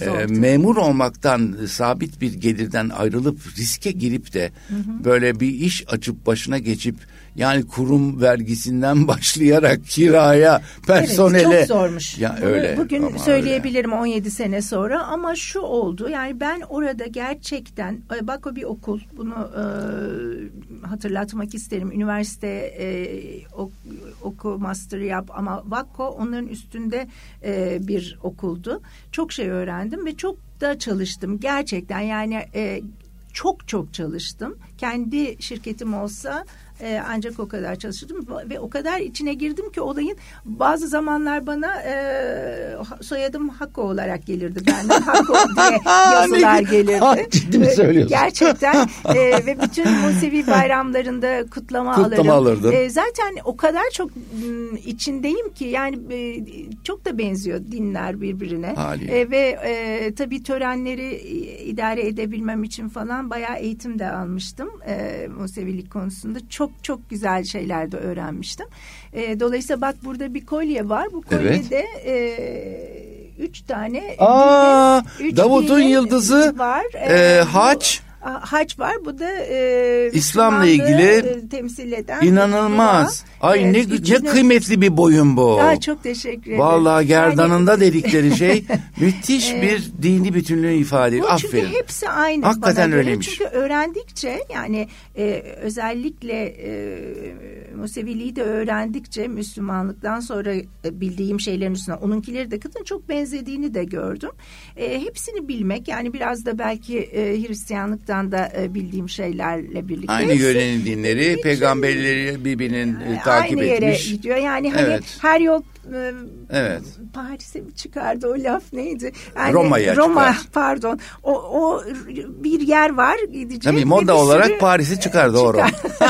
e, memur olmaktan sabit bir gelirden ayrılıp riske girip de hı hı. böyle bir iş açıp başına geçip yani kurum vergisinden başlayarak kiraya, personele. Evet, çok zormuş. Ya öyle. Bugün söyleyebilirim öyle. 17 sene sonra ama şu oldu. Yani ben orada gerçekten bak o bir okul. Bunu e, hatırlatmak isterim. Üniversite e, ok, oku, master yap ama Vakko onların üstünde e, bir okuldu. Çok şey öğrendim ve çok da çalıştım. Gerçekten yani e, çok çok çalıştım. Kendi şirketim olsa e, ancak o kadar çalışırdım ve o kadar içine girdim ki olayın bazı zamanlar bana e, soyadım Hakko olarak gelirdi. Benden Hakko diye yazılar gelirdi. Ha, ciddi mi söylüyorsun? Gerçekten e, ve bütün Musevi bayramlarında kutlama, kutlama alırım. alırdın. E, zaten o kadar çok içindeyim ki yani e, çok da benziyor dinler birbirine. E, ve e, tabii törenleri idare edebilmem için falan bayağı eğitim de almıştım. E, Musevilik konusunda çok çok çok güzel şeyler de öğrenmiştim. E, dolayısıyla bak burada bir kolye var. Bu kolyede evet. e, üç tane Aa, üç Davut'un yıldızı var. E, e, haç haç var. Bu da e, İslam'la ilgili e, temsil eden. İnanılmaz. Dua. Ay evet, ne içine... ne kıymetli bir boyun bu. Aa, çok teşekkür ederim. Vallahi gerdanında yani... dedikleri şey müthiş bir dini bütünlüğü ifade ediyor. Aferin. Çünkü hepsi aynı. Hakikaten öyleymiş. Çünkü öğrendikçe yani e, özellikle e, Museviliği de öğrendikçe Müslümanlıktan sonra e, bildiğim şeylerin üstüne onunkileri de katın çok benzediğini de gördüm. E, hepsini bilmek yani biraz da belki e, Hristiyanlıktan da e, bildiğim şeylerle birlikte. Aynı yörenin dinleri, için, peygamberleri birbirinin e, takip aynı etmiş. Aynı yere gidiyor. Yani hani evet. her yol e, evet. Paris'e mi çıkardı o laf neydi? Yani Roma'ya Roma çıkar. pardon. O, o bir yer var gidecek. Tabii moda olarak Paris'i çıkar doğru.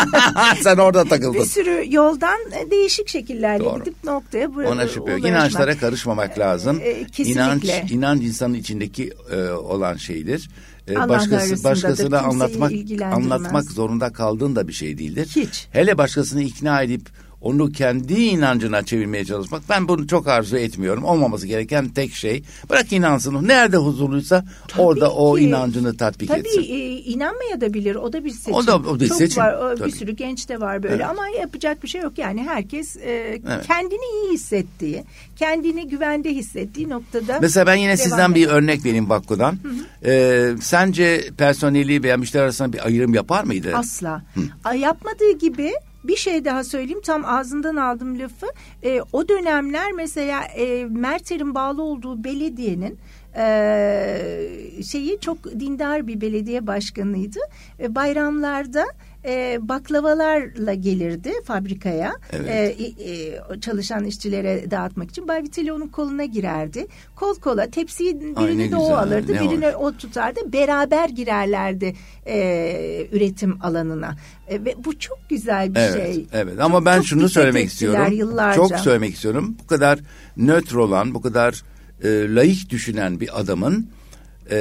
Sen orada takıldın. Sürü yoldan e, değişik şekillerle doğru. gidip noktaya buraya Ona şüphe yok. İnançlara karışmamak lazım. E, kesinlikle. İnanç, inanç insanın içindeki e, olan şeydir. E, başkası başkasına anlatmak anlatmak zorunda kaldığın da bir şey değildir. Hiç. Hele başkasını ikna edip onu kendi inancına çevirmeye çalışmak ben bunu çok arzu etmiyorum. Olmaması gereken tek şey bırak inansın. Nerede huzurluysa tabii orada ki. o inancını tatbik tabii, etsin. Tabii e, inanmayabilir. O da bir seçim. O da o da çok seçim. Var, bir sürü genç de var böyle evet. ama yapacak bir şey yok. Yani herkes e, evet. kendini iyi hissettiği, kendini güvende hissettiği noktada Mesela ben yine sizden bir örnek vereyim Vakko'dan. Hı Ee, sence personeli veya müşteri arasında bir ayrım yapar mıydı? Asla. Hı. Yapmadığı gibi bir şey daha söyleyeyim tam ağzından aldım lafı. E, o dönemler mesela e, Merter'in bağlı olduğu belediyenin e, şeyi çok dindar bir belediye başkanıydı. E, bayramlarda e, baklavalarla gelirdi fabrikaya evet. e, e, çalışan işçilere dağıtmak için. Bay Vitali onun koluna girerdi. Kol kola tepsiyi birini de o alırdı birini o tutardı. Beraber girerlerdi e, üretim alanına. E, ve bu çok güzel bir evet, şey. Evet ama çok, ben çok şunu söylemek istiyorum. Yıllarca. Çok söylemek istiyorum. Bu kadar nötr olan, bu kadar e, laik düşünen bir adamın e,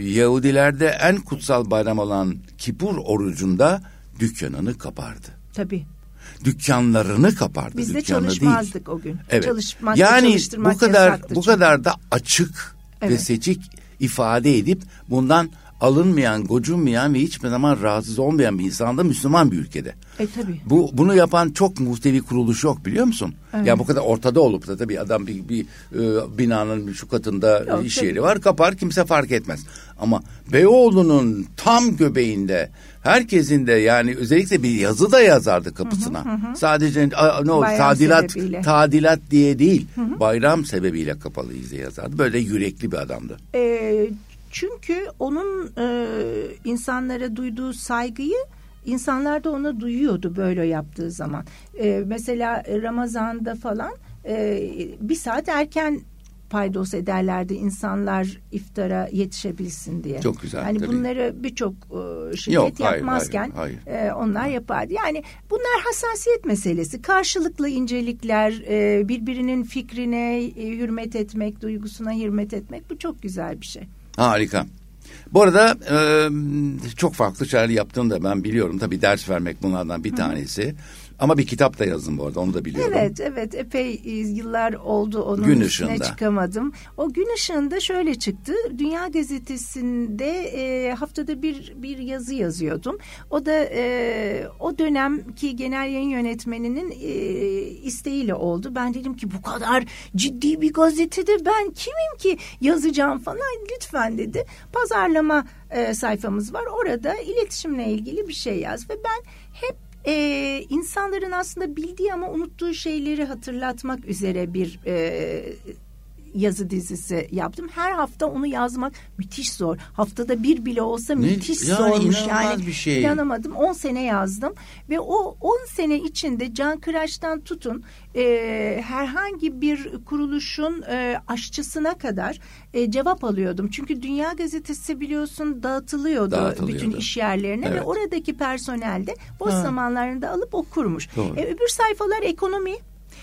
Yahudilerde en kutsal bayram olan Kipur orucunda dükkanını kapardı. Tabii. Dükkanlarını kapardı. Biz de çalışmazdık değil. o gün. Evet. Çalışmazdık, yani bu kadar bu çünkü. kadar da açık evet. ve seçik ifade edip bundan alınmayan, gocunmayan ve hiçbir zaman rahatsız olmayan bir insan da Müslüman bir ülkede. E tabii. Bu bunu yapan çok muhtevi kuruluş yok biliyor musun? Evet. Yani bu kadar ortada olup da tabii adam bir, bir e, binanın şu katında yok, iş tabii. yeri var kapar kimse fark etmez. Ama Beyoğlu'nun tam göbeğinde herkesin de yani özellikle bir yazı da yazardı kapısına. Hı hı hı. Sadece ne oldu tadilat sebebiyle. tadilat diye değil hı hı. bayram sebebiyle kapalıyız diye yazardı. Böyle yürekli bir adamdı. Ee, çünkü onun e, insanlara duyduğu saygıyı insanlar da ona duyuyordu böyle yaptığı zaman. E, mesela Ramazan'da falan e, bir saat erken paydos ederlerdi insanlar iftara yetişebilsin diye. Çok güzel. Yani tabii. bunları birçok e, şirket Yok, yapmazken hayır, hayır, hayır. E, onlar yapardı. Yani bunlar hassasiyet meselesi. Karşılıklı incelikler, e, birbirinin fikrine e, hürmet etmek, duygusuna hürmet etmek bu çok güzel bir şey. Harika. Bu arada e, çok farklı şeyler yaptığını da ben biliyorum. Tabii ders vermek bunlardan bir tanesi. Ama bir kitap da yazdım bu arada onu da biliyorum. Evet evet epey e, yıllar oldu onun Gün üstüne ışığında. çıkamadım. O gün ışığında şöyle çıktı. Dünya Gazetesi'nde e, haftada bir bir yazı yazıyordum. O da e, o dönemki genel yayın yönetmeninin e, isteğiyle oldu. Ben dedim ki bu kadar ciddi bir gazetede ben kimim ki yazacağım falan. Lütfen dedi. Pazarlama e, sayfamız var. Orada iletişimle ilgili bir şey yaz ve ben hep e, insanların aslında bildiği ama unuttuğu şeyleri hatırlatmak üzere bir e, yazı dizisi yaptım. Her hafta onu yazmak müthiş zor. Haftada bir bile olsa Ne- müthiş yani zormuş. Yani bir şey. inanamadım. 10 sene yazdım ve o 10 sene içinde Can Kıraç'tan tutun e, herhangi bir kuruluşun e, aşçısına kadar e, cevap alıyordum. Çünkü Dünya Gazetesi biliyorsun dağıtılıyordu, Dağıtılıyordu. bütün iş yerlerine ve Evet. oradaki personel de boş Ha. zamanlarında alıp okurmuş. Doğru. E, öbür sayfalar ekonomi.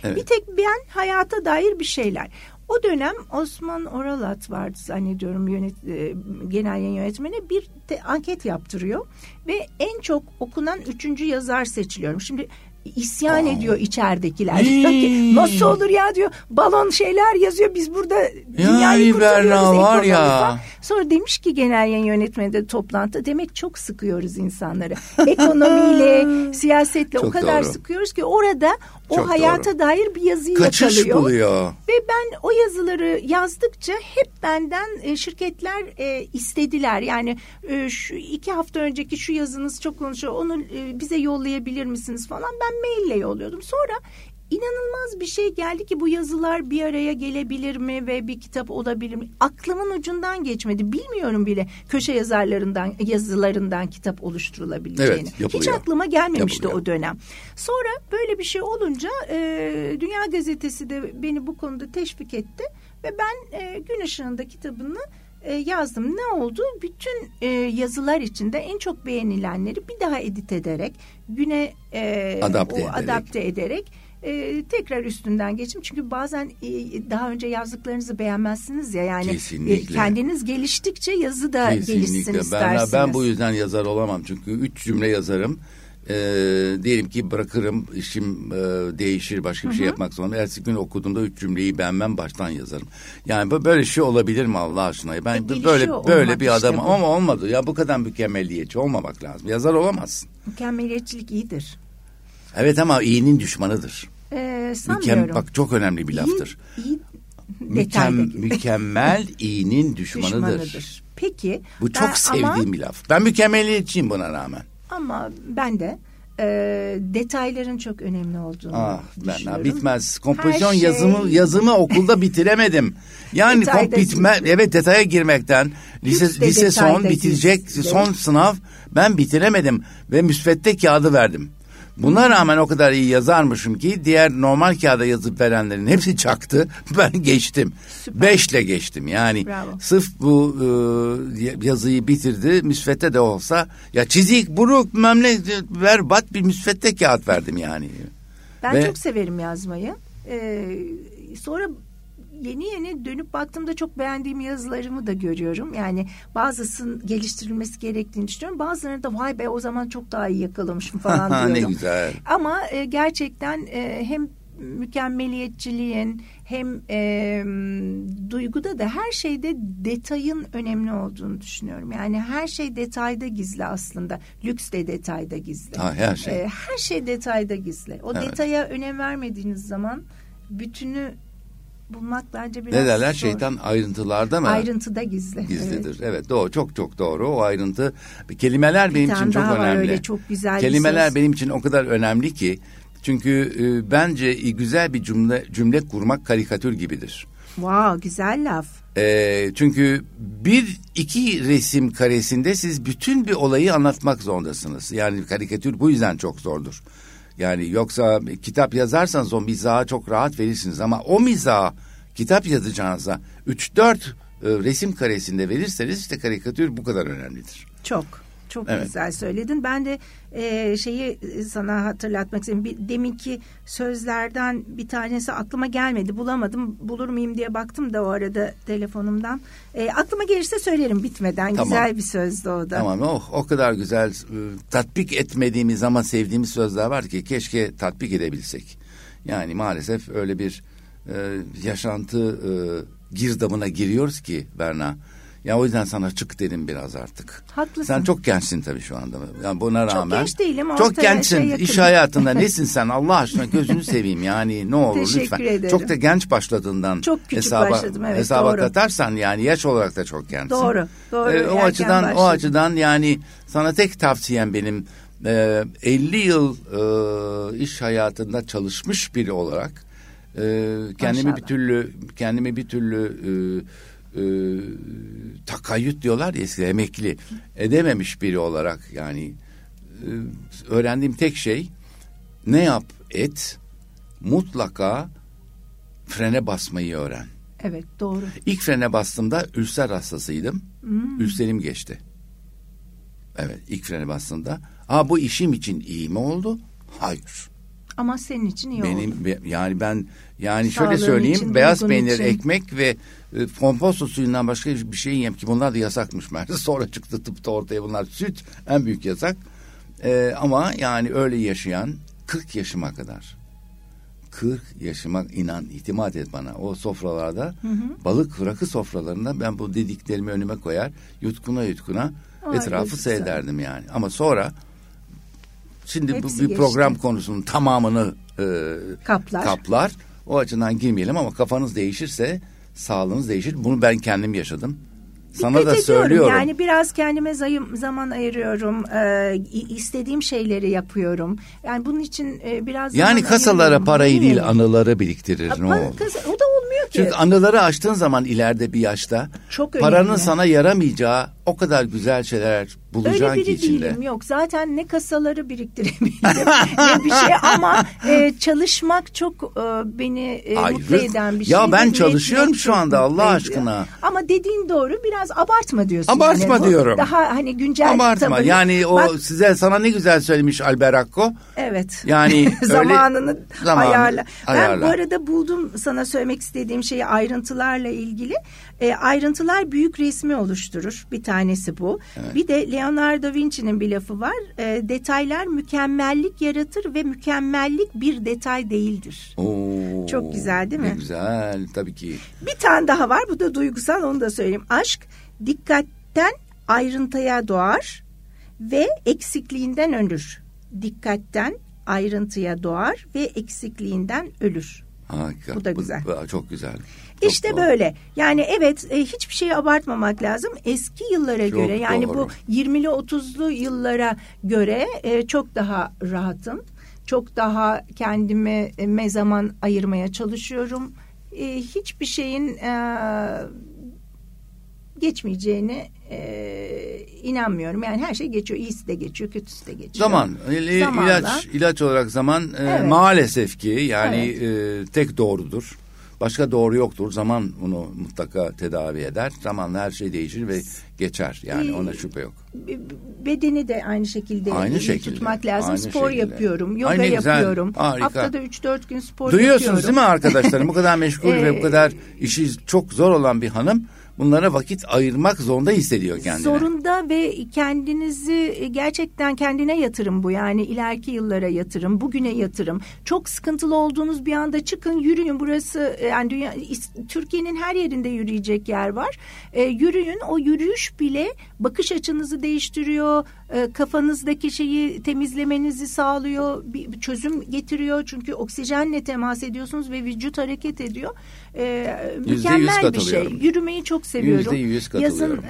Evet. Bir tek ben hayata dair bir şeyler. O dönem Osman Oralat vardı zannediyorum yönet, e, genel yayın yönetmeni bir de anket yaptırıyor ve en çok okunan üçüncü yazar seçiliyorum. Şimdi isyan Aa. ediyor içeridekiler. Diyor ki, Nasıl olur ya diyor balon şeyler yazıyor biz burada dünyayı Yani kurtarıyoruz. Var ya. falan. Sonra demiş ki genel yayın yönetmeni de toplantı demek çok sıkıyoruz insanları. Ekonomiyle, siyasetle o Çok kadar doğru. sıkıyoruz ki orada o Çok hayata dair bir yazıyı Kaçış yakalıyor. buluyor. Ve ben o yazıları yazdıkça hep benden e, şirketler e, istediler. Yani e, şu iki hafta önceki şu yazınız çok konuşuyor. Onu bize yollayabilir misiniz falan. Ben maille yolluyordum. Sonra inanılmaz bir şey geldi ki bu yazılar bir araya gelebilir mi ve bir kitap olabilir mi? Aklımın ucundan geçmedi. Bilmiyorum bile köşe yazarlarından yazılarından kitap oluşturulabileceğini. Evet, Hiç aklıma gelmemişti Yapılıyor. o dönem. Sonra böyle bir şey olunca e, Dünya Gazetesi de beni bu konuda teşvik etti ve ben e, Gün Işığında kitabını e, yazdım. Ne oldu? Bütün e, yazılar içinde en çok beğenilenleri bir daha edit ederek, güne e, Adapte o ederek. adapte ederek e, tekrar üstünden geçtim. Çünkü bazen e, daha önce yazdıklarınızı beğenmezsiniz ya yani Kesinlikle. e, kendiniz geliştikçe yazı da gelişsin Kesinlikle. Ben, istersiniz. ben bu yüzden yazar olamam. Çünkü üç cümle yazarım. Ee, diyelim ki bırakırım işim e, değişir başka bir şey yapmak zorunda. Ertesi gün okuduğumda üç cümleyi beğenmem baştan yazarım. Yani böyle şey olabilir mi Allah aşkına? Ben E, böyle böyle olmak bir adamım işte bu. ama olmadı. Ya bu kadar mükemmelliyetçi olmamak lazım. Yazar olamazsın. Mükemmeliyetçilik iyidir. Evet ama iyinin düşmanıdır. Ee, Mükem, sanmıyorum. bak çok önemli bir laftır. İyi, iyi Mükem, mükemmel iyinin düşmanıdır. düşmanıdır. Peki. Bu çok ben- sevdiğim ama, bir laf. Ben mükemmeliyetçiyim buna rağmen. ama ben de e, detayların çok önemli olduğunu Ah ben bitmez. Kompozisyon şey- yazımı yazımı okulda bitiremedim. Yani kom bitme evet detaya girmekten lise de lise son gizli. son sınav ben bitiremedim ve müsvedde kağıdı verdim. Buna rağmen o kadar iyi yazarmışım ki diğer normal kağıda yazıp verenlerin hepsi çaktı. Ben geçtim. Süper. Beşle geçtim. Yani Bravo. sırf bu e, yazıyı bitirdi. Müsvedde de olsa ya çizik, buruk, memle berbat bir müsvedde kağıt verdim yani. Ben Ve- çok severim yazmayı. Ee, sonra yeni yeni dönüp baktığımda çok beğendiğim yazılarımı da görüyorum. Yani bazısının geliştirilmesi gerektiğini düşünüyorum. Bazılarını da vay be o zaman çok daha iyi yakalamışım falan ne diyorum. güzel. Ama e, gerçekten e, hem mükemmeliyetçiliğin hem e, duyguda da her şeyde detayın önemli olduğunu düşünüyorum. Yani her şey detayda gizli aslında. Lüks de detayda gizli. Ha, her şey. E, her şey detayda gizli. O Evet. detaya önem vermediğiniz zaman bütünü bulmak bence biraz Ne derler zor. şeytan ayrıntılarda mı? Ayrıntıda gizli. Gizlidir. Evet. doğru çok çok doğru. O ayrıntı kelimeler benim Bir için tane çok var önemli. öyle çok güzel Kelimeler söz. benim için o kadar önemli ki çünkü e, bence güzel bir cümle cümle kurmak karikatür gibidir. Wow güzel laf. E, çünkü bir iki resim karesinde siz bütün bir olayı anlatmak zorundasınız. Yani karikatür bu yüzden çok zordur. Yani yoksa kitap yazarsanız o mizaha çok rahat verirsiniz ama o mizaha kitap yazacağınıza 3-4 e, resim karesinde verirseniz işte karikatür bu kadar önemlidir. Çok. Çok Evet. güzel söyledin. Ben de e, şeyi sana hatırlatmak istedim. Bir, deminki sözlerden bir tanesi aklıma gelmedi. Bulamadım. Bulur muyum diye baktım da o arada telefonumdan. E, aklıma gelirse söylerim bitmeden. Tamam. Güzel bir sözdü o da. Tamam oh, o kadar güzel e, tatbik etmediğimiz ama sevdiğimiz sözler var ki keşke tatbik edebilsek. Yani maalesef öyle bir e, yaşantı e, girdabına giriyoruz ki Berna. Ya o yüzden sana çık dedim biraz artık. Haklısın. Sen çok gençsin tabii şu anda. Yani buna Çok rağmen. genç değilim, Çok ortaya gençsin. şey. İş hayatında nesin sen Allah aşkına gözünü seveyim yani ne olur Teşekkür lütfen. ederim. Çok da genç başladığından Çok küçük hesaba, başladım, evet, hesaba doğru. katarsan yani yaş olarak da çok gençsin. Doğru, doğru. Ee, o açıdan o başladım. açıdan yani sana tek tavsiyem benim e, 50 yıl e, iş hayatında çalışmış biri olarak e, kendimi Maşallah. bir türlü kendimi bir türlü e, e, takayyüt diyorlar ya eskiden emekli edememiş biri olarak yani e, öğrendiğim tek şey ne yap et mutlaka frene basmayı öğren. Evet doğru. İlk frene bastığımda ülser hastasıydım. Hmm. Ülserim geçti. Evet ilk frene bastığımda. Aa bu işim için iyi mi oldu? Hayır. Ama senin için iyi Benim oldu. be- yani ben yani Sağlığın şöyle söyleyeyim için, beyaz peynir, için. ekmek ve e, komposto suyundan başka bir şey yiyeyim ki bunlar da yasakmış meğerse. Sonra çıktı tıpta ortaya bunlar süt en büyük yasak. E, ama yani öyle yaşayan 40 yaşıma kadar 40 yaşıma inan itimat et bana o sofralarda balık rakı sofralarında ben bu dediklerimi önüme koyar yutkuna yutkuna Ay, etrafı güzel. seyrederdim yani ama sonra şimdi bu Hepsi bir geçti. program konusunun tamamını e, Kaplar. kaplar. O açıdan girmeyelim ama kafanız değişirse sağlığınız değişir. Bunu ben kendim yaşadım. Sana Dikkat da ediyorum. söylüyorum. Yani biraz kendime zayım, zaman ayırıyorum. Ee, istediğim şeyleri yapıyorum. Yani bunun için e, biraz yani kasalara ayırıyorum. parayı değil mi? anıları biriktirir ne Pa- olur. o da olmuyor ki. Çünkü anıları açtığın zaman ileride bir yaşta Çok paranın önemli. sana yaramayacağı o kadar güzel şeyler Öyle bulacaksın biri ki içinde. değilim yok. Zaten ne kasaları biriktirebildim ne bir şey ama e, çalışmak çok e, beni e, Ay, mutlu eden bir şey. Ya ben çalışıyorum üretmek şu anda, Allah aşkına. Ama dediğin doğru biraz abartma diyorsun. Abartma yani. Diyorum. Daha hani güncel Abartma. tavır. Yani o Bak, size sana ne güzel söylemiş Alberakko. Evet. Yani öyle- zamanını Zamanı ayarla. Ben ayarla. bu arada buldum sana söylemek istediğim şeyi ayrıntılarla ilgili. E, ayrıntılar büyük resmi oluşturur. Bir tanesi bu. Bir de Leonardo da Vinci'nin bir lafı var. E, detaylar mükemmellik yaratır ve mükemmellik bir detay değildir. Oo, Çok güzel değil mi? Güzel tabii ki. Bir tane daha var. Bu da duygusal onu da söyleyeyim. Aşk dikkatten ayrıntıya doğar ve eksikliğinden ölür. Dikkatten ayrıntıya doğar ve eksikliğinden ölür. Harika. Bu da güzel. bu- çok güzel. Çok işte doğru. böyle. Yani evet e, hiçbir şeyi abartmamak lazım. Eski yıllara Çok göre yani doğru. bu 20'li 30'lu yıllara göre e, çok daha rahatım. Çok daha kendime e, me zaman ayırmaya çalışıyorum. E, hiçbir şeyin e, geçmeyeceğine e, inanmıyorum. Yani her şey geçiyor. İyisi de geçiyor, kötüsü de geçiyor. Zaman, il- Zamanla. ilaç ilaç olarak zaman e, Evet. maalesef ki yani e, tek doğrudur. Başka doğru yoktur. Zaman bunu mutlaka tedavi eder. Zamanla her şey değişir ve geçer. Yani ona şüphe yok. Bedeni de aynı şekilde Aynı şekilde, tutmak lazım. aynı spor şekilde. yapıyorum, yoga Ay ne güzel, yapıyorum. harika. Haftada 3-4 gün spor Duyuyorsunuz yapıyorum. değil mi arkadaşlarım? Bu kadar meşgul ve bu Ee, kadar işi çok zor olan bir hanım bunlara vakit ayırmak zorunda hissediyor kendine. Zorunda ve kendinizi gerçekten kendine yatırım bu yani ileriki yıllara yatırım, bugüne yatırım. Çok sıkıntılı olduğunuz bir anda çıkın yürüyün burası yani dünya Türkiye'nin her yerinde yürüyecek yer var. E, yürüyün o yürüyüş bile bakış açınızı değiştiriyor, e, kafanızdaki şeyi temizlemenizi sağlıyor, bir, bir çözüm getiriyor çünkü oksijenle temas ediyorsunuz ve vücut hareket ediyor. E, mükemmel bir şey. Yürümeyi çok seviyorum. Yüzde yüz Yazın katılıyorum.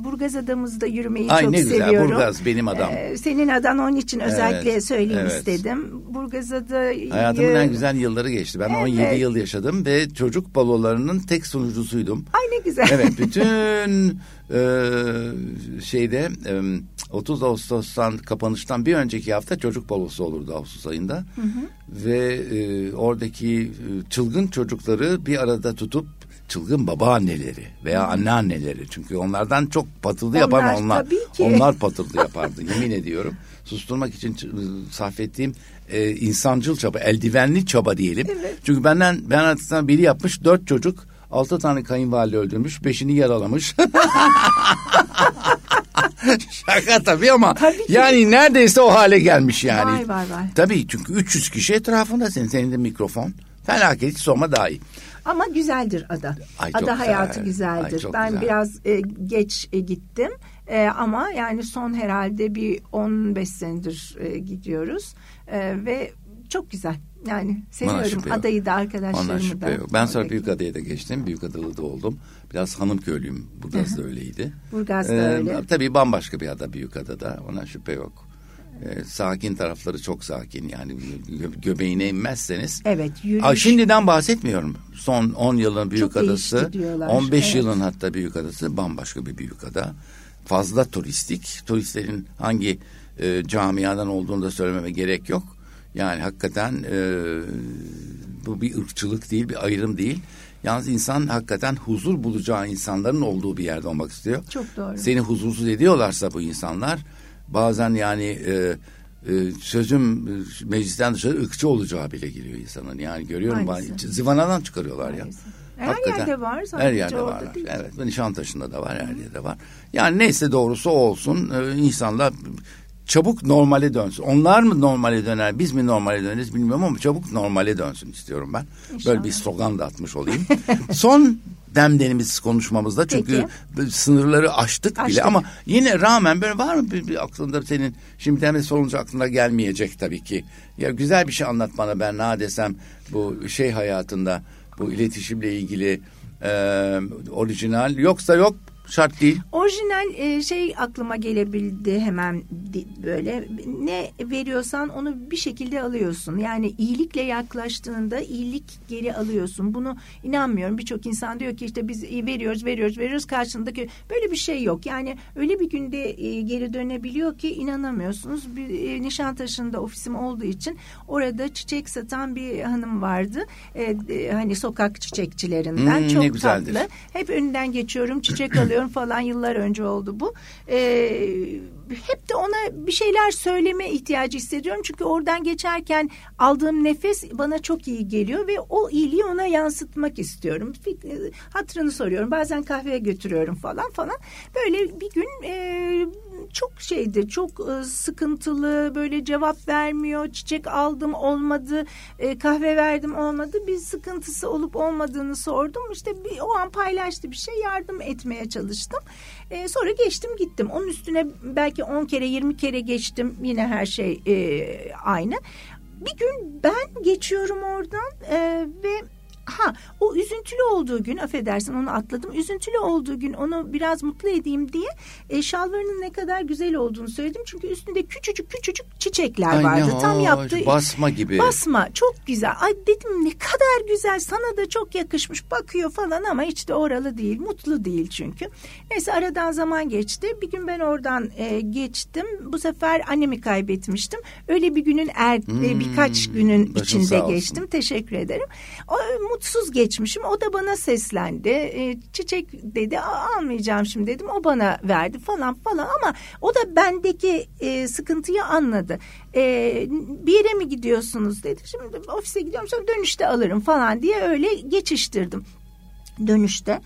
e, Burgaz adamızda yürümeyi Ay çok ne güzel, seviyorum. Burgaz benim adam. E, senin adan onun için özellikle Evet, söyleyeyim evet. istedim. Burgazada Hayatımın en güzel yılları geçti. Ben 17 Evet. yıl yaşadım ve çocuk balolarının tek sunucusuydum. Ay ne güzel. Evet bütün e, şeyde e, 30 Ağustos'tan kapanıştan bir önceki hafta çocuk balosu olurdu Ağustos ayında. Ve e, oradaki e, çılgın çocukları bir arada tutup çılgın babaanneleri veya anneanneleri çünkü onlardan çok patırdı yapan Onlar, onlar. Onlar patırdı yapardı yemin ediyorum. Susturmak için ç- sarf ettiğim e, insancıl çaba, eldivenli çaba diyelim. Evet. Çünkü benden ben artık biri yapmış dört çocuk altı tane kayınvalide öldürmüş beşini yaralamış. Şaka tabii ama Tabii ki. yani neredeyse o hale gelmiş yani. Vay vay vay. Tabii çünkü 300 kişi etrafında senin, senin de mikrofon. Felaket hiç sorma daha iyi. Ama güzeldir ada. Ay, ada güzel. hayatı güzeldir. Ay, ben güzel. biraz e, geç e, gittim. E, ama yani son herhalde bir 15 senedir e, gidiyoruz. E, ve çok güzel. Yani seviyorum adayı da arkadaşlarımı şüphe da. yok. Ben sonra. Büyükada'ya da geçtim. Büyükadalı da oldum. Biraz hanım köylüyüm. Burgaz da öyleydi. Burgaz da Ee, öyle. Tabii bambaşka bir ada Büyükada'da. Ona şüphe yok. Ee, sakin tarafları çok sakin. Yani gö- göbeğine inmezseniz. Evet yürüyüş. Aa, şimdiden bahsetmiyorum. Son 10 yılın büyük Çok adası, değişti diyorlar. 15 Evet. yılın hatta büyük adası bambaşka bir büyük ada. Fazla turistik. Turistlerin hangi e, camiadan olduğunu da söylememe gerek yok. Yani hakikaten e, bu bir ırkçılık değil, bir ayrım değil. Yalnız insan hakikaten huzur bulacağı insanların olduğu bir yerde olmak istiyor. Çok doğru. Seni huzursuz ediyorlarsa bu insanlar bazen yani e, e, sözüm e, meclisten dışarı ırkçı olacağı bile geliyor insanın. Yani görüyorum ben zıvanadan çıkarıyorlar ya. Maalesef. Her Hakikaten. yerde var. Her yerde orada var. değil. Evet. Nişantaşı'nda da var. Her yerde var. Yani neyse doğrusu olsun. Ee, insanlar çabuk normale dönsün. Onlar mı normale döner, biz mi normale döneriz bilmiyorum ama çabuk normale dönsün istiyorum ben. İnşallah. Böyle bir slogan da atmış olayım. Son demlerimiz konuşmamızda çünkü sınırları aştık, bile Aştık. ama yine rağmen böyle var mı bir, bir aklında senin şimdi demesi sorunca aklına gelmeyecek tabii ki. Ya güzel bir şey anlat bana ben ne desem bu şey hayatında bu iletişimle ilgili e, orijinal yoksa yok şart değil. Orijinal e, şey aklıma gelebildi hemen böyle ne veriyorsan onu bir şekilde alıyorsun. Yani iyilikle yaklaştığında iyilik geri alıyorsun. Bunu inanmıyorum. Birçok insan diyor ki işte biz veriyoruz veriyoruz veriyoruz karşındaki böyle bir şey yok. Yani öyle bir günde e, geri dönebiliyor ki inanamıyorsunuz. Bir e, Nişantaşı'nda ofisim olduğu için orada çiçek satan bir hanım vardı. E, e, hani sokak çiçekçilerinden Hmm, ne çok güzeldir. tatlı. Hep önünden geçiyorum çiçek alıyorum falan yıllar önce oldu bu. Ee, hep de ona bir şeyler söyleme ihtiyacı hissediyorum. Çünkü oradan geçerken aldığım nefes bana çok iyi geliyor ve o iyiliği ona yansıtmak istiyorum. E, Hatırını soruyorum. Bazen kahveye götürüyorum falan falan. Böyle bir gün e, çok şeydi çok e, sıkıntılı böyle cevap vermiyor çiçek aldım olmadı e, kahve verdim olmadı bir sıkıntısı olup olmadığını sordum işte bir, o an paylaştı bir şey yardım etmeye çalıştım E, sonra geçtim gittim. Onun üstüne belki 10 kere 20 kere geçtim. Yine her şey e, aynı. Bir gün ben geçiyorum oradan e, ve Ha o üzüntülü olduğu gün affedersin onu atladım. Üzüntülü olduğu gün onu biraz mutlu edeyim diye e, şalvarının ne kadar güzel olduğunu söyledim. Çünkü üstünde küçücük küçücük çiçekler Ay ne vardı. Tam hoş, yaptığı basma gibi. Basma çok güzel. Ay dedim ne kadar güzel sana da çok yakışmış bakıyor falan ama hiç de oralı değil. Mutlu değil çünkü. Neyse aradan zaman geçti. Bir gün ben oradan e, geçtim. Bu sefer annemi kaybetmiştim. Öyle bir günün er, e, birkaç günün içinde geçtim. Teşekkür ederim. O, mutsuz geçmişim. O da bana seslendi. E, çiçek dedi "Aa, almayacağım şimdi dedim. O bana verdi falan falan ama o da bendeki e, sıkıntıyı anladı. E, bir yere mi gidiyorsunuz dedi. Şimdi ofise gidiyorum sonra dönüşte alırım falan diye öyle geçiştirdim. Dönüşte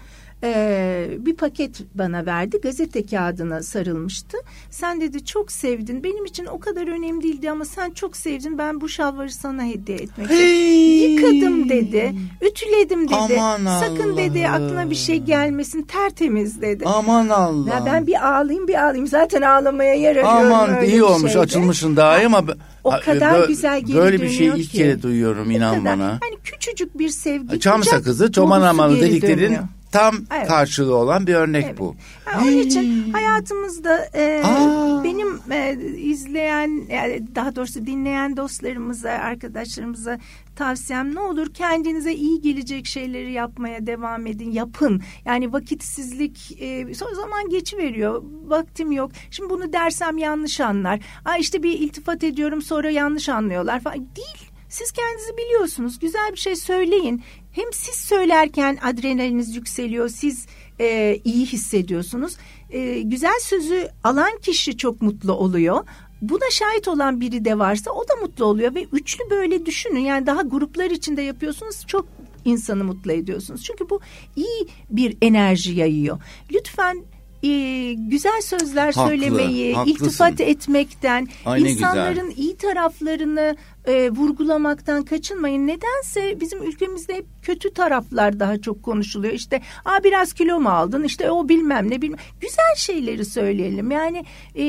e, bir paket bana verdi. Gazete kağıdına sarılmıştı. Sen dedi çok sevdin. Benim için o kadar önemli değildi ama sen çok sevdin. Ben bu şalvarı sana hediye etmek. Hey! Yıkadım dedi. Ütüledim dedi. Aman Sakın dedi Allah'ım. aklına bir şey gelmesin. Tertemiz dedi. Aman Allah. Ya ben bir ağlayayım bir ağlayayım. Zaten ağlamaya yer arıyorum. Aman iyi olmuş şeyde. açılmışın daha iyi ama O Ha, kadar bö- güzel geri Böyle bir şey ilk ki. kere duyuyorum inan kadar. bana. Hani küçücük bir sevgi. Çam sakızı, dolusu amanı geri dediklerin dönüyor. Tam Evet. karşılığı olan bir örnek Evet. bu. Ha, onun için hayatımızda e, Aa. benim e, izleyen yani daha doğrusu dinleyen dostlarımıza, arkadaşlarımıza tavsiyem ne olur kendinize iyi gelecek şeyleri yapmaya devam edin, yapın. Yani vakitsizlik e, son zaman geçiveriyor. Vaktim yok. Şimdi bunu dersem yanlış anlar. Aa işte bir iltifat ediyorum sonra yanlış anlıyorlar falan. Değil. Siz kendinizi biliyorsunuz. Güzel bir şey söyleyin. Hem siz söylerken adrenaliniz yükseliyor, siz e, iyi hissediyorsunuz. E, güzel sözü alan kişi çok mutlu oluyor. Buna şahit olan biri de varsa o da mutlu oluyor ve üçlü böyle düşünün yani daha gruplar içinde yapıyorsunuz çok insanı mutlu ediyorsunuz. Çünkü bu iyi bir enerji yayıyor. Lütfen e, güzel sözler Haklı, söylemeyi, haklısın. iltifat etmekten, Ay insanların güzel. iyi taraflarını e, vurgulamaktan kaçınmayın. Nedense bizim ülkemizde hep kötü taraflar daha çok konuşuluyor. İşte Aa, biraz kilo mu aldın? İşte o bilmem ne bilmem. Güzel şeyleri söyleyelim. Yani e,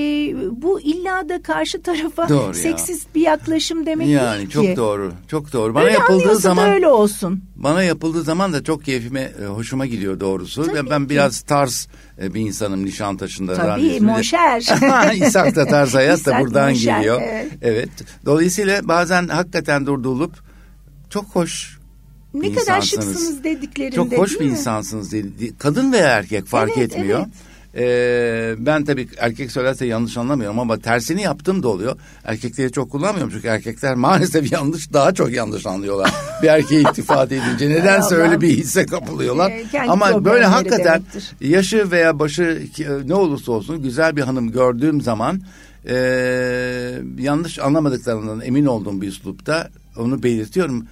bu illa da karşı tarafa Doğru ya. seksist bir yaklaşım demek Yani değil çok ki. doğru. Çok doğru. Bana Öyle yapıldığı zaman öyle olsun. bana yapıldığı zaman da çok keyfime e, hoşuma gidiyor doğrusu. Tabii ben ki. biraz tarz e, bir insanım Nişantaşı'nda. Tabii monşer. İshak da tarz hayat da buradan monşer, geliyor. evet. Evet. Dolayısıyla bazen hakikaten durdurulup çok hoş Ne bir kadar insansınız. şıksınız dediklerinde Çok hoş bir insansınız dedi. Kadın veya erkek fark Evet, etmiyor. evet. Ee, ben tabii erkek söylerse yanlış anlamıyorum ama tersini yaptığım da oluyor. Erkekleri çok kullanmıyorum çünkü erkekler maalesef yanlış daha çok yanlış anlıyorlar. bir erkeğe iltifat edince nedense öyle bir hisse kapılıyorlar. Ee, ama böyle hakikaten demektir. yaşı veya başı ki- ne olursa olsun güzel bir hanım gördüğüm zaman e, yanlış anlamadıklarından emin olduğum bir üslupta onu belirtiyorum.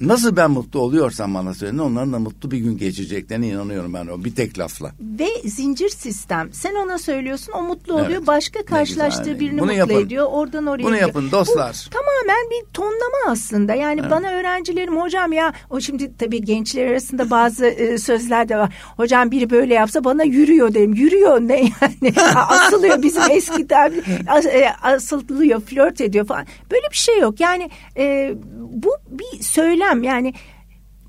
Nasıl ben mutlu oluyorsam bana söyleyin onların da mutlu bir gün geçeceklerine inanıyorum ben o bir tek lafla. Ve zincir sistem. Sen ona söylüyorsun o mutlu oluyor. Evet. Başka karşılaştığı güzel. birini Bunu mutlu yapın. ediyor. Oradan oraya Bunu gidiyor. yapın dostlar. Bu tamamen bir tonlama aslında. Yani bana öğrencilerim hocam ya o şimdi tabii gençler arasında bazı e, sözler de var. Hocam biri böyle yapsa bana yürüyor derim. Yürüyor ne yani? Asılıyor bizim eski tabir. As, e, asılıyor, flört ediyor falan. Böyle bir şey yok. Yani e, bu bir söylem yani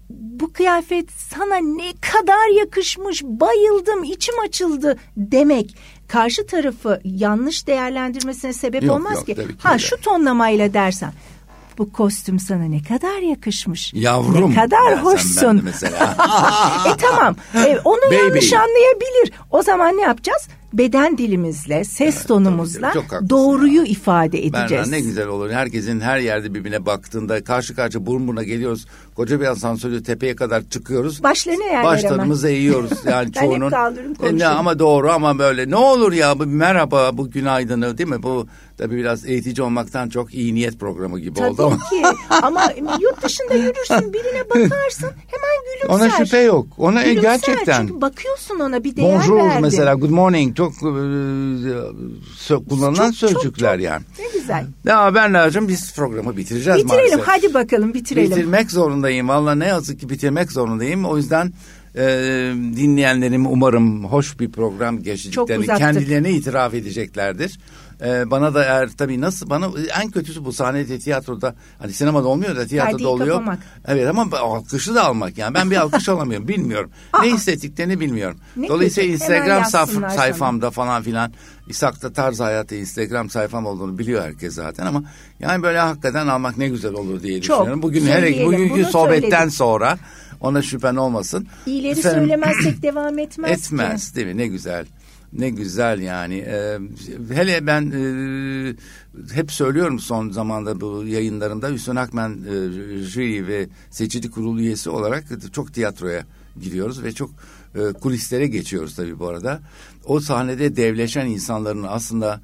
bu kıyafet sana ne kadar yakışmış, bayıldım, içim açıldı demek karşı tarafı yanlış değerlendirmesine sebep Yok, olmaz yok, ki. ki Ha öyle. şu tonlamayla dersen bu kostüm sana ne kadar yakışmış. Yavrum. Ne kadar dersen ben hoşsun. mesela. e tamam. E, onu Baby. yanlış anlayabilir. O zaman ne yapacağız? Beden dilimizle, ses tonumuzla tabii, çok haklısın doğruyu ifade Berna edeceğiz. ne güzel olur. Herkesin her yerde birbirine baktığında karşı karşı burun buruna geliyoruz. Koca bir asansörü tepeye kadar çıkıyoruz. Başlarını ama. Başlarımızı eğiyoruz yani Ben hep çoğunun. ne, konuşurum. ama doğru ama böyle ne olur ya bu merhaba bu günaydını değil mi? Bu tabii biraz eğitici olmaktan çok iyi niyet programı gibi Tabii oldu ama. ki. Ama yurt dışında yürürsün birine bakarsın hemen gülümser. Ona şüphe yok. Ona e, Gülümser gerçekten. Çünkü bakıyorsun ona bir değer Bonjour verdin. mesela good morning çok e, sö- kullanılan Çok, çok, sözcükler çok. yani. Ne güzel. Ya Berna'cığım biz programı bitireceğiz Bitirelim maalesef. hadi bakalım bitirelim. Bitirmek zorundayım. Valla ne yazık ki bitirmek zorundayım. O yüzden e, dinleyenlerim umarım hoş bir program geçirdiklerini kendilerine itiraf edeceklerdir. E, bana da eğer tabii nasıl bana en kötüsü bu sahnede tiyatroda hani sinemada olmuyor da tiyatroda Perdeyi oluyor. kapamak. Evet ama alkışı da almak yani ben bir alkış alamıyorum bilmiyorum. ne hissettiklerini bilmiyorum. Ne Dolayısıyla. Hemen Instagram sana. sayfamda falan filan İshak'ta Tarz Hayatı Instagram sayfam olduğunu biliyor herkes zaten ama yani böyle hakikaten almak ne güzel olur diye Çok. düşünüyorum. Bugün Söyleyelim, bugünkü bunu sohbetten söyledik. sonra ona şüphen olmasın. İyileri Efendim, söylemezsek devam etmez, Etmez ki. değil mi? Ne güzel. Ne güzel yani. Ee, hele ben e, hep söylüyorum son zamanda bu yayınlarımda Hüsnü Akmen e, jüri ve seçici kurulu üyesi olarak çok tiyatroya giriyoruz ve çok e, kulislere geçiyoruz tabii bu arada. O sahnede devleşen insanların aslında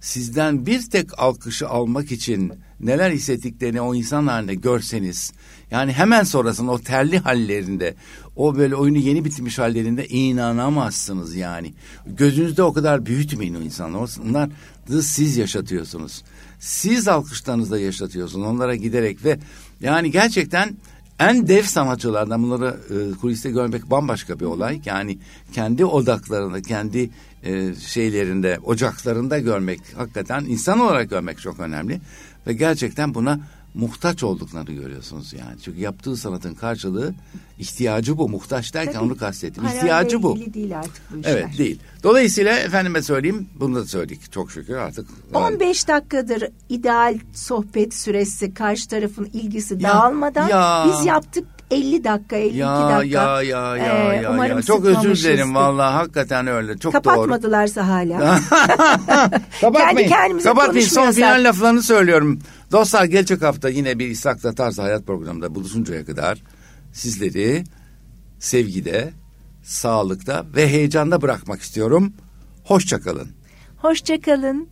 sizden bir tek alkışı almak için neler hissettiklerini o insan halinde görseniz yani hemen sonrasında o terli hallerinde o böyle oyunu yeni bitmiş hallerinde inanamazsınız yani. Gözünüzde o kadar büyütmeyin o insanlar. Onlar siz yaşatıyorsunuz. Siz alkışlarınızla yaşatıyorsunuz onlara giderek ve yani gerçekten en dev sanatçılardan bunları e, kuliste görmek bambaşka bir olay. Yani kendi odaklarında, kendi e, şeylerinde, ocaklarında görmek hakikaten insan olarak görmek çok önemli. Ve gerçekten buna muhtaç olduklarını görüyorsunuz yani. Çünkü yaptığı sanatın karşılığı ihtiyacı bu. Muhtaç derken Tabii. onu kastettim. İhtiyacı bu. değil artık bu işler. Evet değil. Dolayısıyla efendime söyleyeyim bunu da söyledik çok şükür artık. 15 dakikadır ideal sohbet süresi karşı tarafın ilgisi Ya, dağılmadan ya. biz yaptık 50 dakika 52 ya, dakika. ya ya ya Ee, ya umarım ya. Çok özür dilerim vallahi hakikaten öyle. Çok doğru. Kapatmadılarsa hala. Kapatmayın. Kendi kendimize Kapatmayın. Son final laflarını söylüyorum. Dostlar gelecek hafta yine bir İshak'la Tarzı Hayat programında buluşuncaya kadar sizleri sevgide, sağlıkta ve heyecanda bırakmak istiyorum. Hoşçakalın. Hoşçakalın.